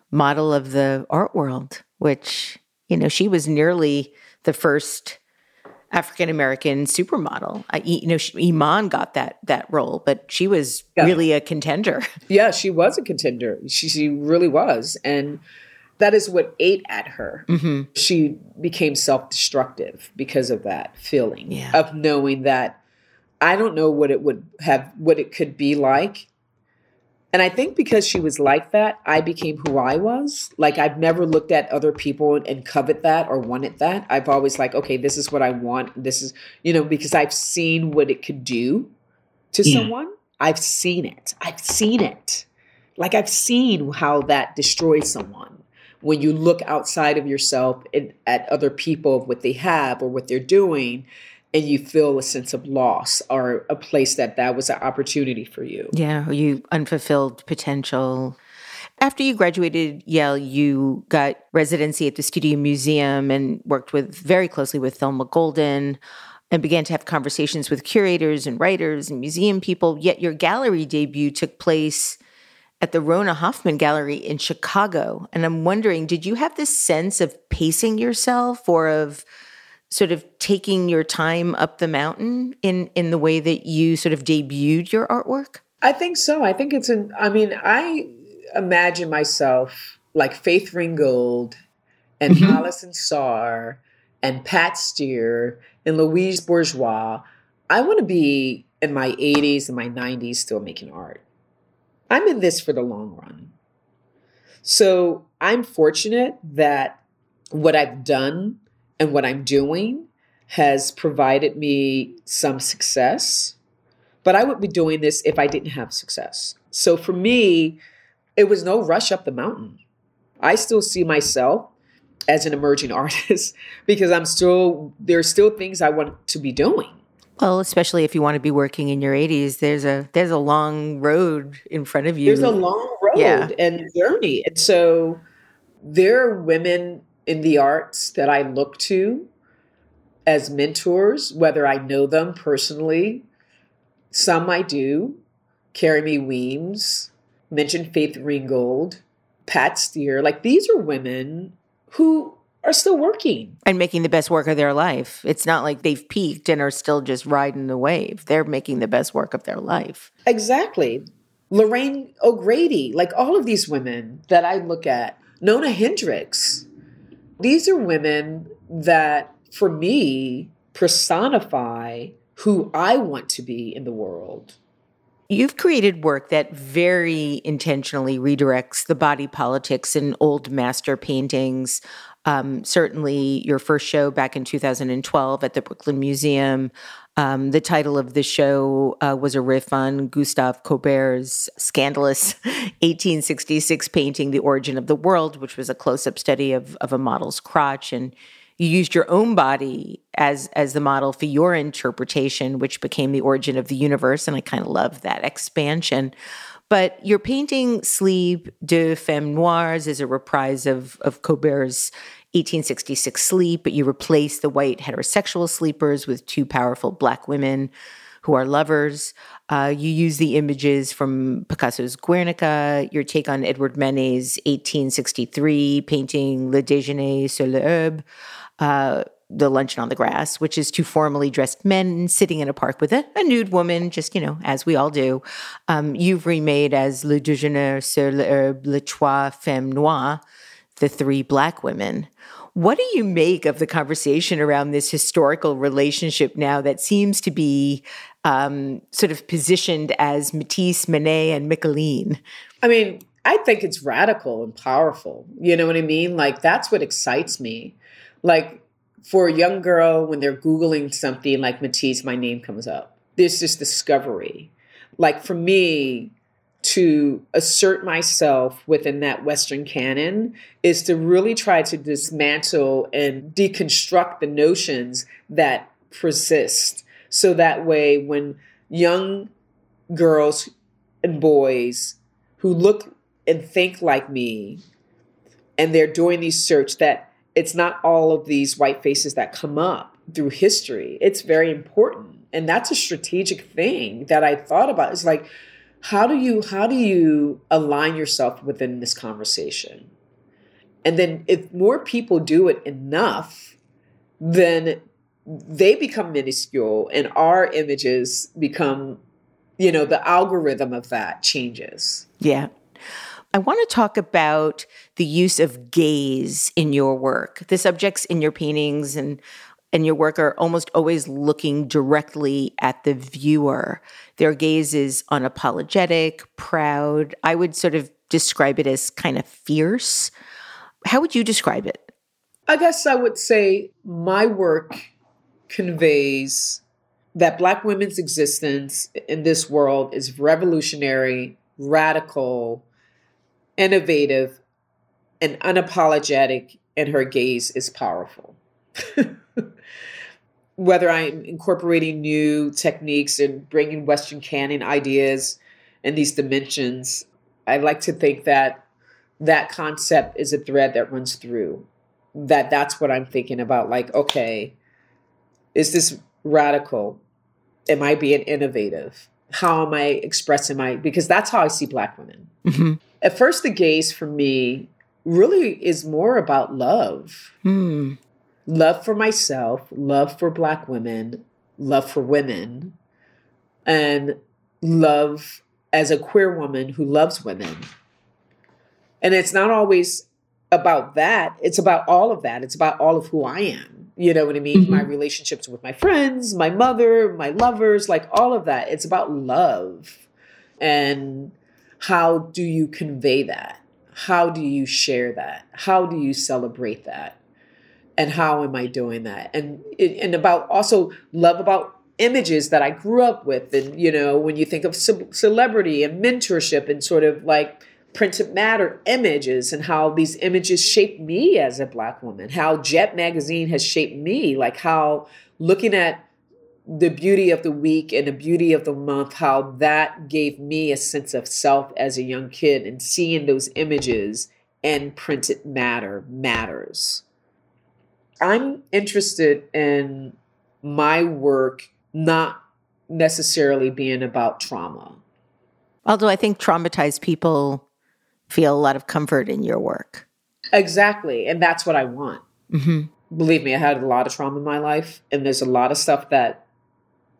model of the art world, which, you know, she was nearly the first African American supermodel. I, you know, she, Iman got that that role, but she was yeah. really a contender. Yeah, she was a contender. She, she really was, and that is what ate at her. Mm-hmm. She became self destructive because of that feeling yeah. of knowing that I don't know what it would have, what it could be like. And I think because she was like that, I became who I was. Like I've never looked at other people and covet that or wanted that. I've always like, okay, this is what I want. This is, you know, because I've seen what it could do to yeah. someone. I've seen it. I've seen it. Like I've seen how that destroys someone when you look outside of yourself and at other people of what they have or what they're doing and you feel a sense of loss or a place that that was an opportunity for you yeah you unfulfilled potential after you graduated Yale, you got residency at the Studio Museum and worked with very closely with Thelma Golden and began to have conversations with curators and writers and museum people. Yet your gallery debut took place at the Rhona Hoffman Gallery in Chicago. And I'm wondering, did you have this sense of pacing yourself or of sort of taking your time up the mountain in, in the way that you sort of debuted your artwork? I think so. I think it's an, I mean, I imagine myself like Faith Ringgold and mm-hmm. Alison Saar and Pat Steir and Louise Bourgeois. I want to be in my 80s and my 90s still making art. I'm in this for the long run. So I'm fortunate that what I've done and what I'm doing has provided me some success. But I wouldn't be doing this if I didn't have success. So for me, it was no rush up the mountain. I still see myself as an emerging artist because I'm still, there's still things I want to be doing. Well, especially if you want to be working in your 80s, there's a there's a long road in front of you. There's a long road yeah. and journey. And so there are women in the arts that I look to as mentors, whether I know them personally. Some I do. Carrie Mae Weems, mentioned Faith Ringgold, Pat Steir. Like these are women who are still working and making the best work of their life. It's not like they've peaked and are still just riding the wave. They're making the best work of their life. Exactly. Lorraine O'Grady, like all of these women that I look at, Nona Hendryx, these are women that for me personify who I want to be in the world. You've created work that very intentionally redirects the body politics in old master paintings. Um, certainly, your first show back in 2012 at the Brooklyn Museum. Um, the title of the show uh, was a riff on Gustave Courbet's scandalous 1866 painting, The Origin of the World, which was a close up study of, of a model's crotch. And you used your own body as as the model for your interpretation which became the origin of the universe and i kind of love that expansion but your painting sleep de femme noires is a reprise of of courbet's 1866 sleep but you replace the white heterosexual sleepers with two powerful black women who are lovers. Uh, you use the images from Picasso's Guernica, your take on Edward Manet's 1863 painting Le Déjeuner sur l'herbe, uh, the luncheon on the grass, which is two formally dressed men sitting in a park with a, a nude woman, just, you know, as we all do. Um, you've remade as Le Déjeuner sur l'herbe, Les Trois Femmes Noires, the three black women. What do you make of the conversation around this historical relationship now that seems to be um, sort of positioned as Matisse, Manet, and Mickalene? I mean, I think it's radical and powerful. You know what I mean? Like, that's what excites me. Like, for a young girl, when they're Googling something like Matisse, my name comes up. This discovery. Like, for me, to assert myself within that Western canon is to really try to dismantle and deconstruct the notions that persist. So that way, when young girls and boys who look and think like me and they're doing these search that it's not all of these white faces that come up through history. It's very important. And that's a strategic thing that i thought about. It's like how do you how do you align yourself within this conversation? And then if more people do it enough then they become minuscule and our images become you know the algorithm of that changes. Yeah I want to talk about the use of gaze in your work. The subjects in your paintings and and your work are almost always looking directly at the viewer. Their gaze is unapologetic, proud. I would sort of describe it as kind of fierce. How would you describe it? I guess I would say my work conveys that Black women's existence in this world is revolutionary, radical, innovative, and unapologetic, and her gaze is powerful. whether I'm incorporating new techniques and bringing Western canon ideas and these dimensions, I like to think that that concept is a thread that runs through. That that's what I'm thinking about. Like, okay, is this radical? Am I being innovative? How am I expressing my? Because that's how I see Black women. Mm-hmm. At first, the gaze for me really is more about love. Mm love for myself, love for Black women, love for women, and love as a queer woman who loves women. And it's not always about that, it's about all of that. It's about all of who I am. You know what I mean? Mm-hmm. My relationships with my friends, my mother, my lovers, like all of that. It's about love. And how do you convey that? How do you share that? How do you celebrate that? and how am I doing that? And and about also love about images that I grew up with, and you know when you think of ce- celebrity and mentorship and sort of like printed matter images and how these images shaped me as a black woman, how Jet magazine has shaped me, like how looking at the beauty of the week and the beauty of the month, how that gave me a sense of self as a young kid and seeing those images and printed matter matters. I'm interested in my work not necessarily being about trauma. Although I think traumatized people feel a lot of comfort in your work. Exactly. And that's what I want. Mm-hmm. Believe me, I had a lot of trauma in my life, and there's a lot of stuff that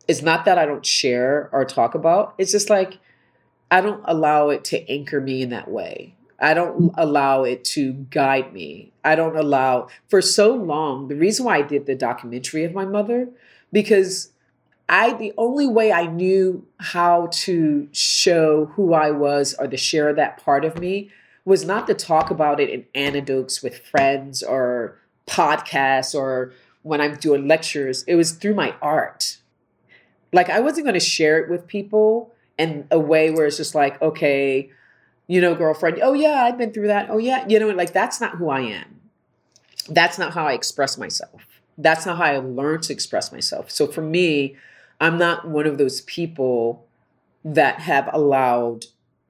it's not that I don't share or talk about. It's just like I don't allow it to anchor me in that way. I don't mm. allow it to guide me. I don't allow for so long. The reason why I did the documentary of my mother because I the only way I knew how to show who I was or to share that part of me was not to talk about it in anecdotes with friends or podcasts or when I'm doing lectures. It was through my art. Like I wasn't going to share it with people in a way where it's just like, okay, you know, girlfriend, oh yeah, I've been through that. Oh yeah, you know, like that's not who I am. That's not how I express myself. That's not how I learned to express myself. So for me, I'm not one of those people that have allowed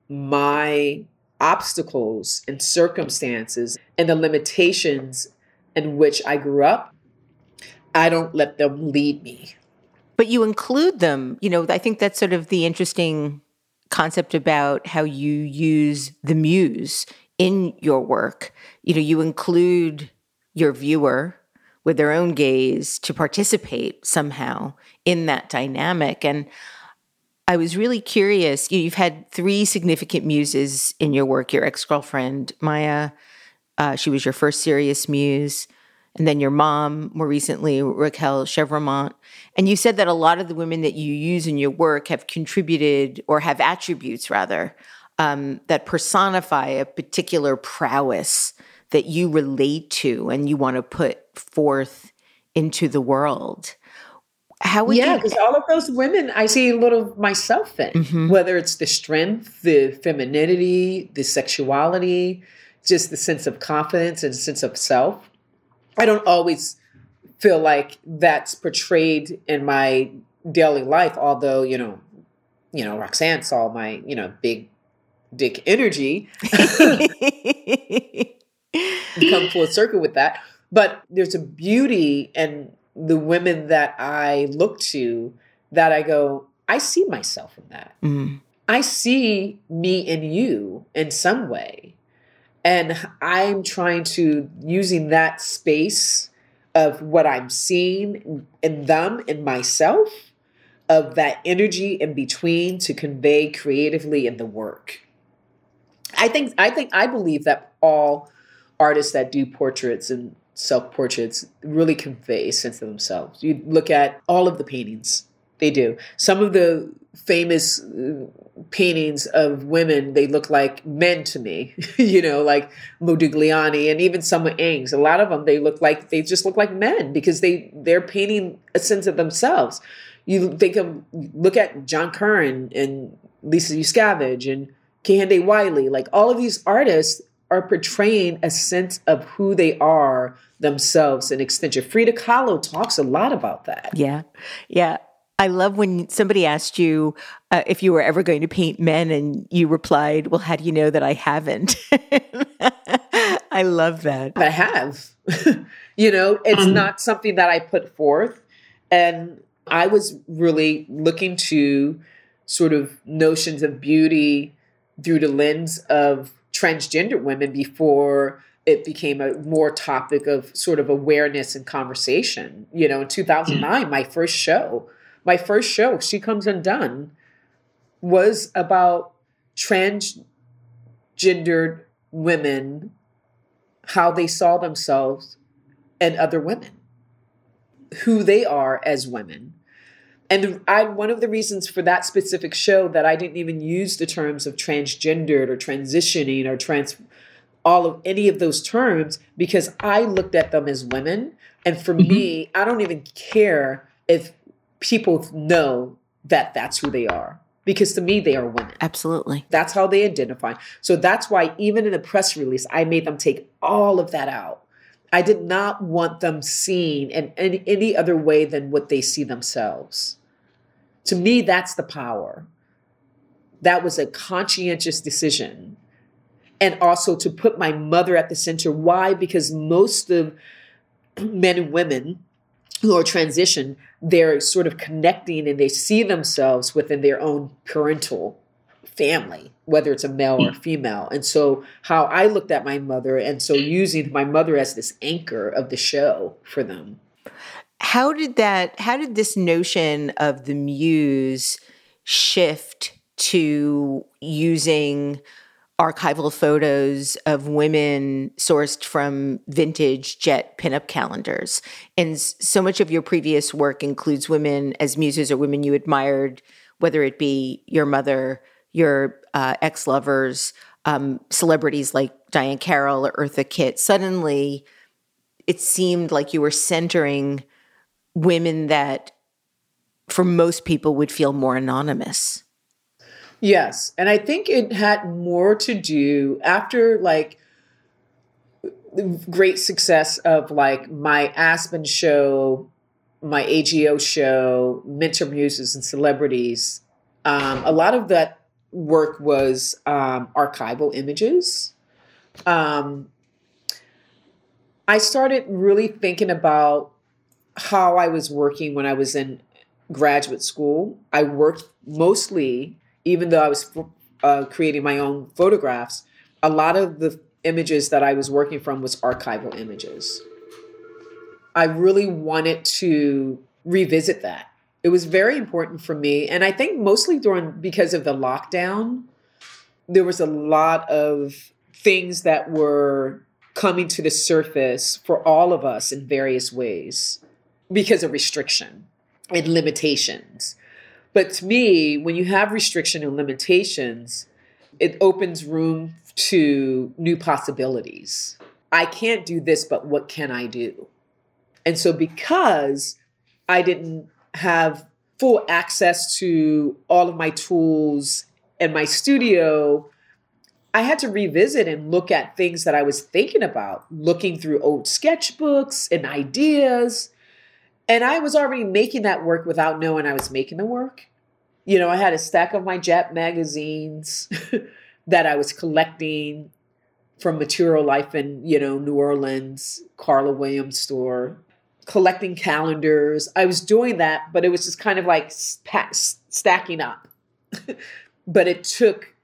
my obstacles and circumstances and the limitations in which I grew up, I don't let them lead me. But you include them. You know, I think that's sort of the interesting concept about how you use the muse in your work. You know, you include your viewer with their own gaze to participate somehow in that dynamic. And I was really curious. You've had three significant muses in your work your ex girlfriend, Maya, uh, she was your first serious muse. And then your mom, more recently, Raquel Chevremont. And you said that a lot of the women that you use in your work have contributed or have attributes, rather, um, that personify a particular prowess that you relate to and you want to put forth into the world. How would you? yeah, because all of those women, I see a little of myself in, mm-hmm. whether it's the strength, the femininity, the sexuality, just the sense of confidence and sense of self. I don't always feel like that's portrayed in my daily life, although, you know, you know, Roxane saw my, you know, big dick energy come full circle with that. But there's a beauty in the women that I look to that I go, I see myself in that. Mm. I see me in you in some way. And I'm trying to, using that space of what I'm seeing in them, in myself, of that energy in between to convey creatively in the work. I think I think I believe that all artists that do portraits and self portraits really convey a sense of themselves. You look at all of the paintings, they do. Some of the famous uh, paintings of women, they look like men to me, you know, like Modigliani and even some of Ingres. A lot of them, they look like, they just look like men because they, they're painting a sense of themselves. You think of, look at John Currin and Lisa Yuskavage and Kehinde Wiley, like all of these artists are portraying a sense of who they are themselves in extension. Frida Kahlo talks a lot about that. Yeah. Yeah. I love when somebody asked you uh, if you were ever going to paint men and you replied, Well, how do you know that I haven't? I love that. I have. you know, it's um, not something that I put forth. And I was really looking to sort of notions of beauty through the lens of transgender women before it became a more topic of sort of awareness and conversation. You know, in 2009, my first show, my first show, She Comes Undone, was about transgendered women, how they saw themselves and other women, who they are as women. And I, one of the reasons for that specific show that I didn't even use the terms of transgendered or transitioning or trans, all of any of those terms, because I looked at them as women. And for mm-hmm. me, I don't even care if people know that that's who they are because to me they are women absolutely that's how they identify so that's why even in the press release i made them take all of that out i did not want them seen in any, any other way than what they see themselves to me, that's the power. That was a conscientious decision. And also to put my mother at the center. Why? Because most of men and women who are transition, they're sort of connecting and they see themselves within their own parental family, whether it's a male or a female. And so, how I looked at my mother, and so using my mother as this anchor of the show for them. How did that, how did this notion of the muse shift to using archival photos of women sourced from vintage jet pinup calendars. And so much of your previous work includes women as muses or women you admired, whether it be your mother, your uh, ex lovers, um, celebrities like Diahann Carroll or Eartha Kitt. Suddenly, it seemed like you were centering women that, for most people, would feel more anonymous. Yes. And I think it had more to do after like the great success of like my Aspen show, my AGO show, Mentor Muses and Celebrities. Um, a lot of that work was um, archival images. Um, I started really thinking about how I was working when I was in graduate school. I worked mostly even though I was uh, creating my own photographs, a lot of the images that I was working from was archival images. I really wanted to revisit that. It was very important for me. And I think mostly during because of the lockdown, there was a lot of things that were coming to the surface for all of us in various ways because of restriction and limitations. But to me, when you have restriction and limitations, it opens room to new possibilities. I can't do this, but what can I do? And so, because I didn't have full access to all of my tools and my studio, I had to revisit and look at things that I was thinking about, looking through old sketchbooks and ideas and I was already making that work without knowing I was making the work. You know, I had a stack of my Jet magazines that I was collecting from Material Life in, you know, New Orleans, Carla Williams store, collecting calendars. I was doing that, but it was just kind of like stacking up. but it took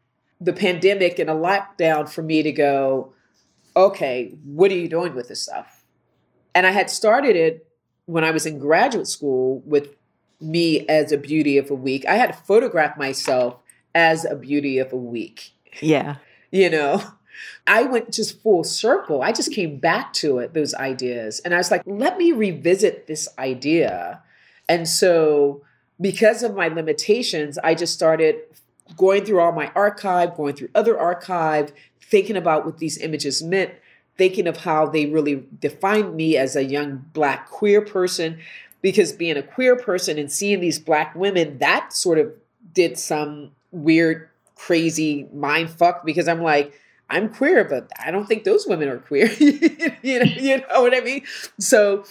the pandemic and a lockdown for me to go, okay, what are you doing with this stuff? And I had started it when I was in graduate school with me as a beauty of a week. I had to photograph myself as a beauty of a week. Yeah. You know, I went just full circle. I just came back to it, those ideas. And I was like, let me revisit this idea. And so, because of my limitations, I just started going through all my archive, going through other archive, thinking about what these images meant thinking of how they really defined me as a young black queer person because being a queer person and seeing these black women that sort of did some weird crazy mind fuck because i'm like i'm queer but i don't think those women are queer you know you know what i mean so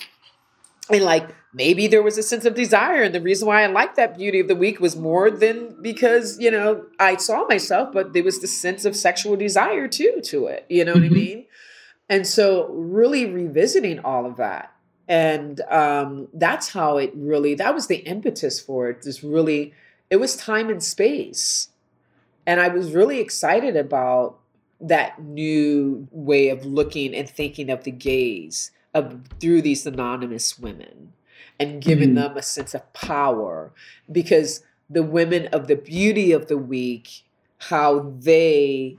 and like maybe there was a sense of desire and the reason why i liked that beauty of the week was more than because you know i saw myself but there was the sense of sexual desire too to it you know mm-hmm. what i mm-hmm. mean and so, really revisiting all of that. And um, that's how it really, that was the impetus for it. Just really, it was time and space. And I was really excited about that new way of looking and thinking of the gaze of through these anonymous women and giving mm-hmm. them a sense of power because the women of the beauty of the week how they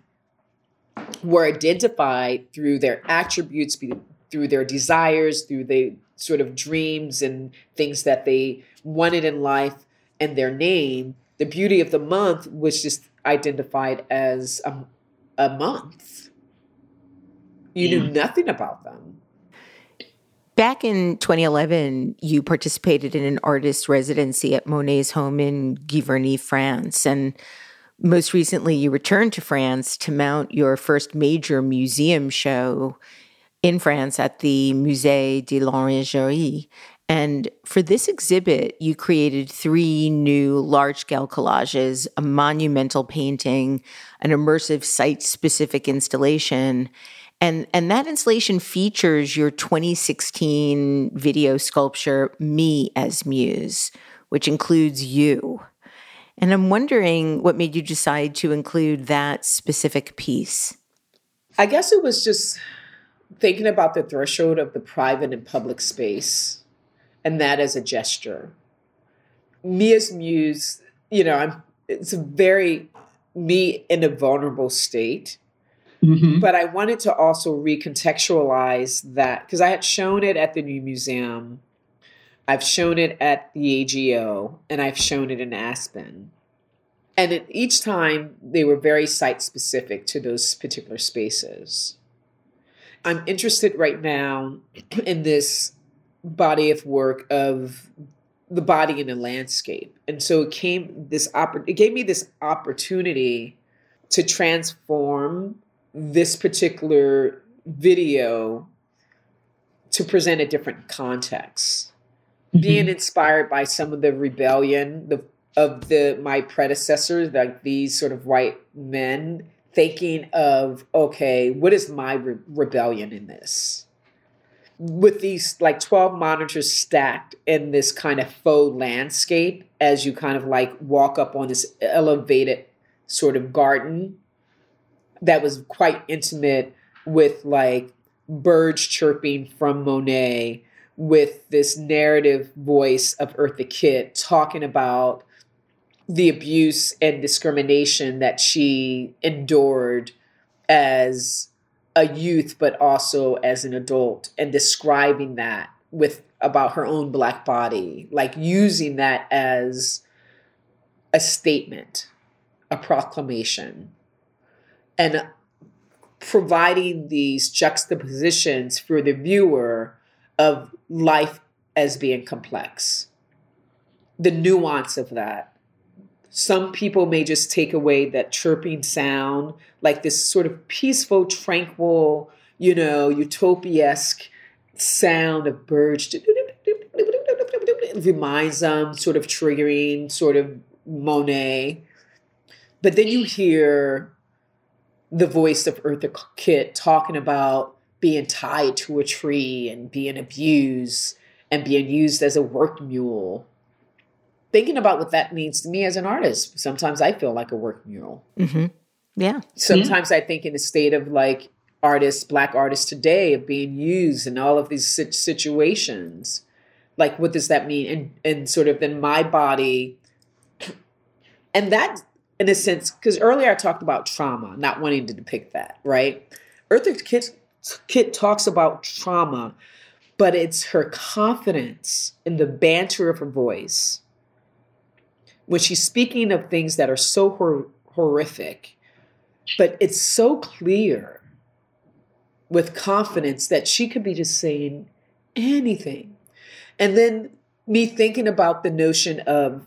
were identified through their attributes, through their desires, through the sort of dreams and things that they wanted in life and their name. The beauty of the month was just identified as a, a month. You yeah. knew mm. nothing about them. Back in 2011, you participated in an artist residency at Monet's home in Giverny, France. And most recently, you returned to France to mount your first major museum show in France at the Musée de l'Orangerie. And for this exhibit, you created three new large scale collages, a monumental painting, an immersive site specific installation. And, and that installation features your 2016 video sculpture, Me as Muse, which includes you. And I'm wondering what made you decide to include that specific piece. I guess it was just thinking about the threshold of the private and public space and that as a gesture. Me as Muse, you know, I'm it's a very me in a vulnerable state. Mm-hmm. But I wanted to also recontextualize that because I had shown it at the New Museum, I've shown it at the AGO, and I've shown it in Aspen. And each time they were very site specific to those particular spaces. I'm interested right now in this body of work of the body in a landscape. And so it came this oppor- it gave me this opportunity to transform this particular video to present a different context. Mm-hmm. Being inspired by some of the rebellion the, of the my predecessors, like these sort of white men, thinking of okay, what is my re- rebellion in this? with these like 12 monitors stacked in this kind of faux landscape as you kind of like walk up on this elevated sort of garden that was quite intimate with like birds chirping from Monet with this narrative voice of Eartha Kitt talking about the abuse and discrimination that she endured as a youth, but also as an adult, and describing that with about her own black body, like using that as a statement, a proclamation, and providing these juxtapositions for the viewer of life as being complex. The nuance of that some people may just take away that chirping sound, like this sort of peaceful, tranquil, you know, utopia-esque sound of birds. It reminds them, sort of triggering, sort of Monet. But then you hear the voice of Eartha Kitt talking about being tied to a tree and being abused and being used as a work mule thinking about what that means to me as an artist. Sometimes I feel like a work mural. Mm-hmm. Yeah. Sometimes I think in the state of like artists, black artists today, of being used in all of these situations. Like, what does that mean? And and sort of in my body, and that in a sense, because earlier I talked about trauma, not wanting to depict that, right? Eartha Kitt, Kitt talks about trauma, but it's her confidence in the banter of her voice when she's speaking of things that are so hor- horrific, but it's so clear with confidence that she could be just saying anything. And then me thinking about the notion of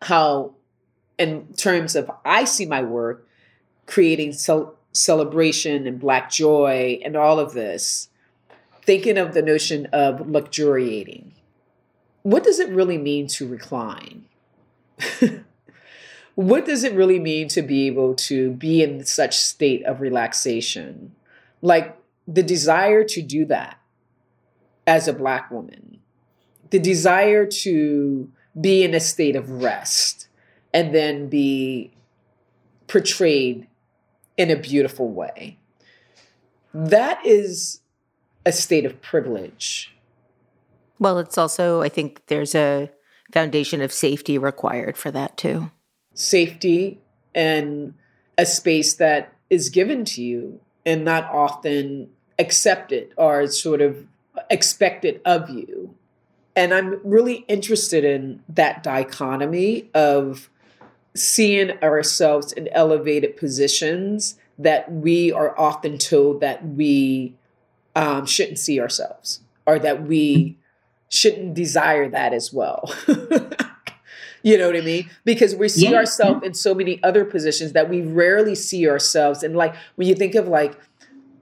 how, in terms of I see my work, creating cel- celebration and black joy and all of this, thinking of the notion of luxuriating what does it really mean to recline? what does it really mean to be able to be in such state of relaxation? Like the desire to do that as a black woman, the desire to be in a state of rest and then be portrayed in a beautiful way. That is a state of privilege well, it's also, I think there's a foundation of safety required for that too. Safety and a space that is given to you and not often accepted or sort of expected of you. And I'm really interested in that dichotomy of seeing ourselves in elevated positions that we are often told that we um, shouldn't see ourselves or that we shouldn't desire that as well. you know what I mean? Because we see yeah. ourselves in so many other positions that we rarely see ourselves. And like when you think of like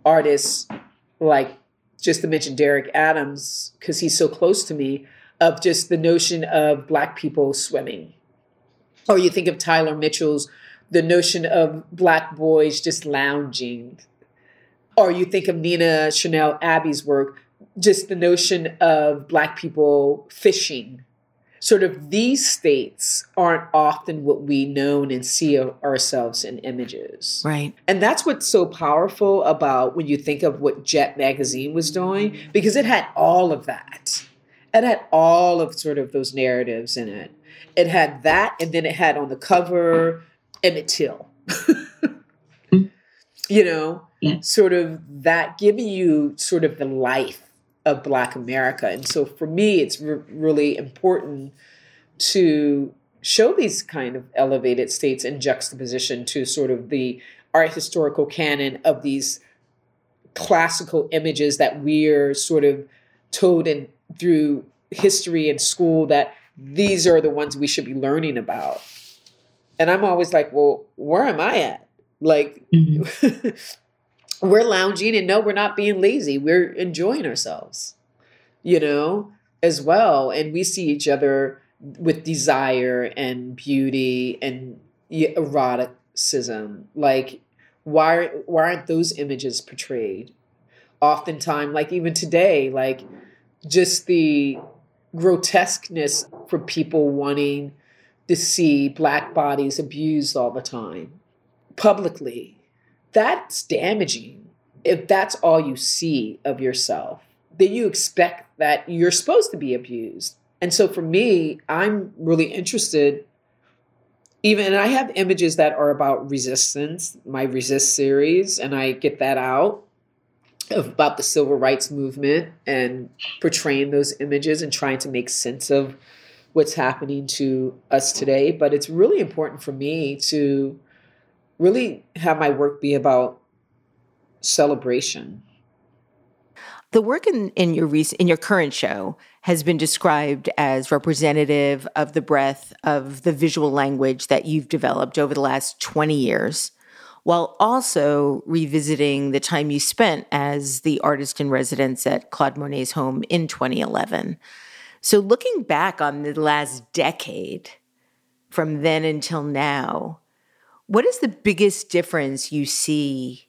artists, like just to mention Derrick Adams, because he's so close to me, of just the notion of black people swimming. Or you think of Tyler Mitchell's the notion of black boys just lounging. Or you think of Nina Chanel Abney's work, just the notion of black people fishing sort of these states aren't often what we know and see ourselves in images. Right. And that's what's so powerful about when you think of what Jet Magazine was doing, because it had all of that. It had all of sort of those narratives in it. It had that, and then it had on the cover Emmett Till. you know, yeah. sort of that giving you sort of the life of Black America. And so for me, it's re- really important to show these kind of elevated states in juxtaposition to sort of the art historical canon of these classical images that we're sort of told in through history and school that these are the ones we should be learning about. And I'm always like, well, where am I at? Like, mm-hmm. we're lounging and no, we're not being lazy. We're enjoying ourselves, you know, as well. And we see each other with desire and beauty and eroticism. Like, why, why aren't those images portrayed? Oftentimes, like even today, like just the grotesqueness for people wanting to see black bodies abused all the time publicly that's damaging if that's all you see of yourself. Then you expect that you're supposed to be abused. And so for me, I'm really interested even and I have images that are about resistance, my resist series, and I get that out about the civil rights movement and portraying those images and trying to make sense of what's happening to us today. But it's really important for me to really have my work be about celebration. The work in, in your rec- in your current show has been described as representative of the breadth of the visual language that you've developed over the last 20 years, while also revisiting the time you spent as the artist in residence at Claude Monet's home in 2011. So, looking back on the last decade, from then until now, what is the biggest difference you see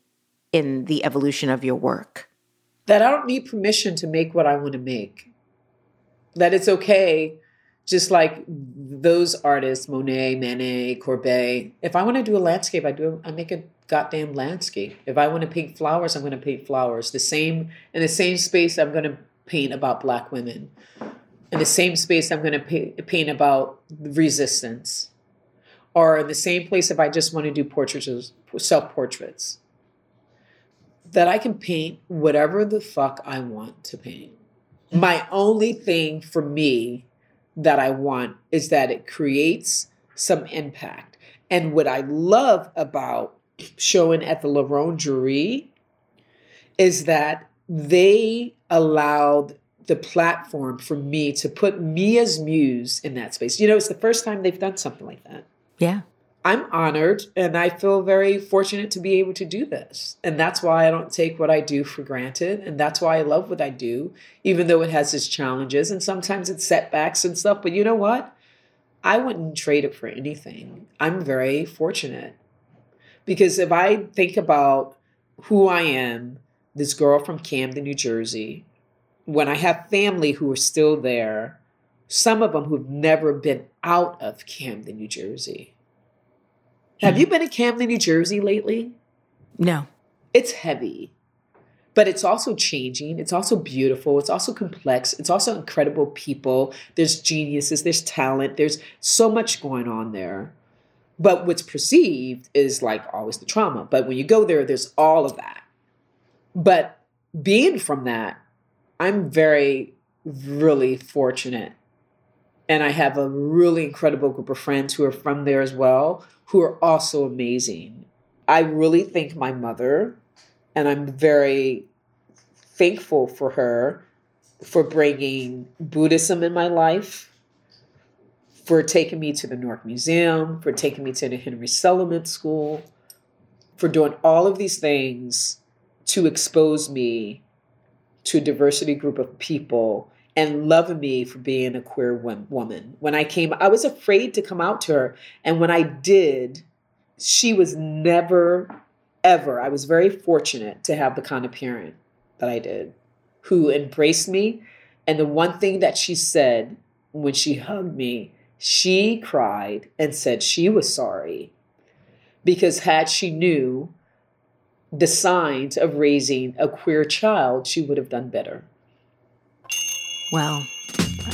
in the evolution of your work? That I don't need permission to make what I want to make. That it's okay, just like those artists, Monet, Manet, Courbet. If I want to do a landscape, I do. I make a goddamn landscape. If I want to paint flowers, I'm going to paint flowers. The same in the same space, I'm going to paint about Black women. In the same space, I'm going to paint about resistance or in the same place if I just want to do portraits, self portraits, that I can paint whatever the fuck I want to paint. My only thing for me that I want is that it creates some impact. And what I love about showing at the L'Orangerie is that they allowed the platform for me to put me as muse in that space. You know, it's the first time they've done something like that. Yeah. I'm honored and I feel very fortunate to be able to do this. And that's why I don't take what I do for granted. And that's why I love what I do, even though it has its challenges and sometimes it's setbacks and stuff. But you know what? I wouldn't trade it for anything. I'm very fortunate because if I think about who I am, this girl from Camden, New Jersey, when I have family who are still there, some of them who've never been out of Camden, New Jersey. Have you hmm. been in Camden, New Jersey lately? No. It's heavy, but it's also changing. It's also beautiful. It's also complex. It's also incredible people. There's geniuses, there's talent, there's so much going on there. But what's perceived is like always the trauma. But when you go there, there's all of that. But being from that, I'm very, really fortunate and I have a really incredible group of friends who are from there as well, who are also amazing. I really thank my mother, and I'm very thankful for her for bringing Buddhism in my life, for taking me to the Newark Museum, for taking me to the Henry Sellerman School, for doing all of these things to expose me to a diversity group of people and loving me for being a queer woman. When I came, I was afraid to come out to her. And when I did, she was never, ever, I was very fortunate to have the kind of parent that I did who embraced me. And the one thing that she said when she hugged me, she cried and said she was sorry because had she knew the signs of raising a queer child, she would have done better. Well,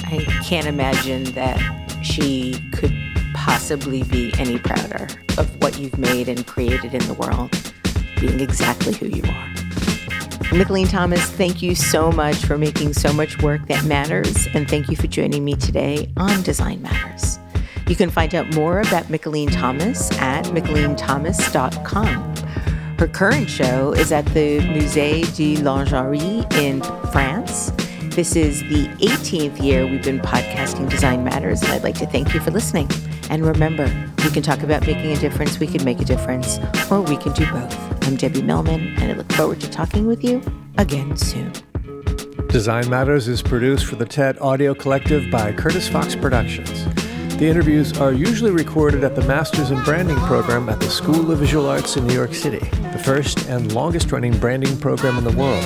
I can't imagine that she could possibly be any prouder of what you've made and created in the world, being exactly who you are. Mickalene Thomas, thank you so much for making so much work that matters, and thank you for joining me today on Design Matters. You can find out more about Mickalene Thomas at mickalenethomas.com. Her current show is at the Musée de l'Orangerie in France. This is the 18th year we've been podcasting Design Matters, and I'd like to thank you for listening. And remember, we can talk about making a difference, we can make a difference, or we can do both. I'm Debbie Millman, and I look forward to talking with you again soon. Design Matters is produced for the TED Audio Collective by Curtis Fox Productions. The interviews are usually recorded at the Masters in Branding program at the School of Visual Arts in New York City, the first and longest running branding program in the world.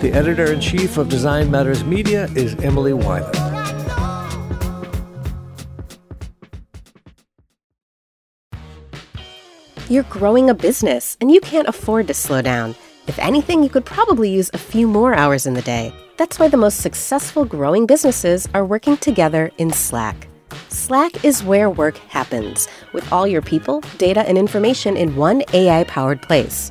The editor in chief of Design Matters Media is Emily Weiland. You're growing a business and you can't afford to slow down. If anything, you could probably use a few more hours in the day. That's why the most successful growing businesses are working together in Slack. Slack is where work happens, with all your people, data, and information in one AI powered place.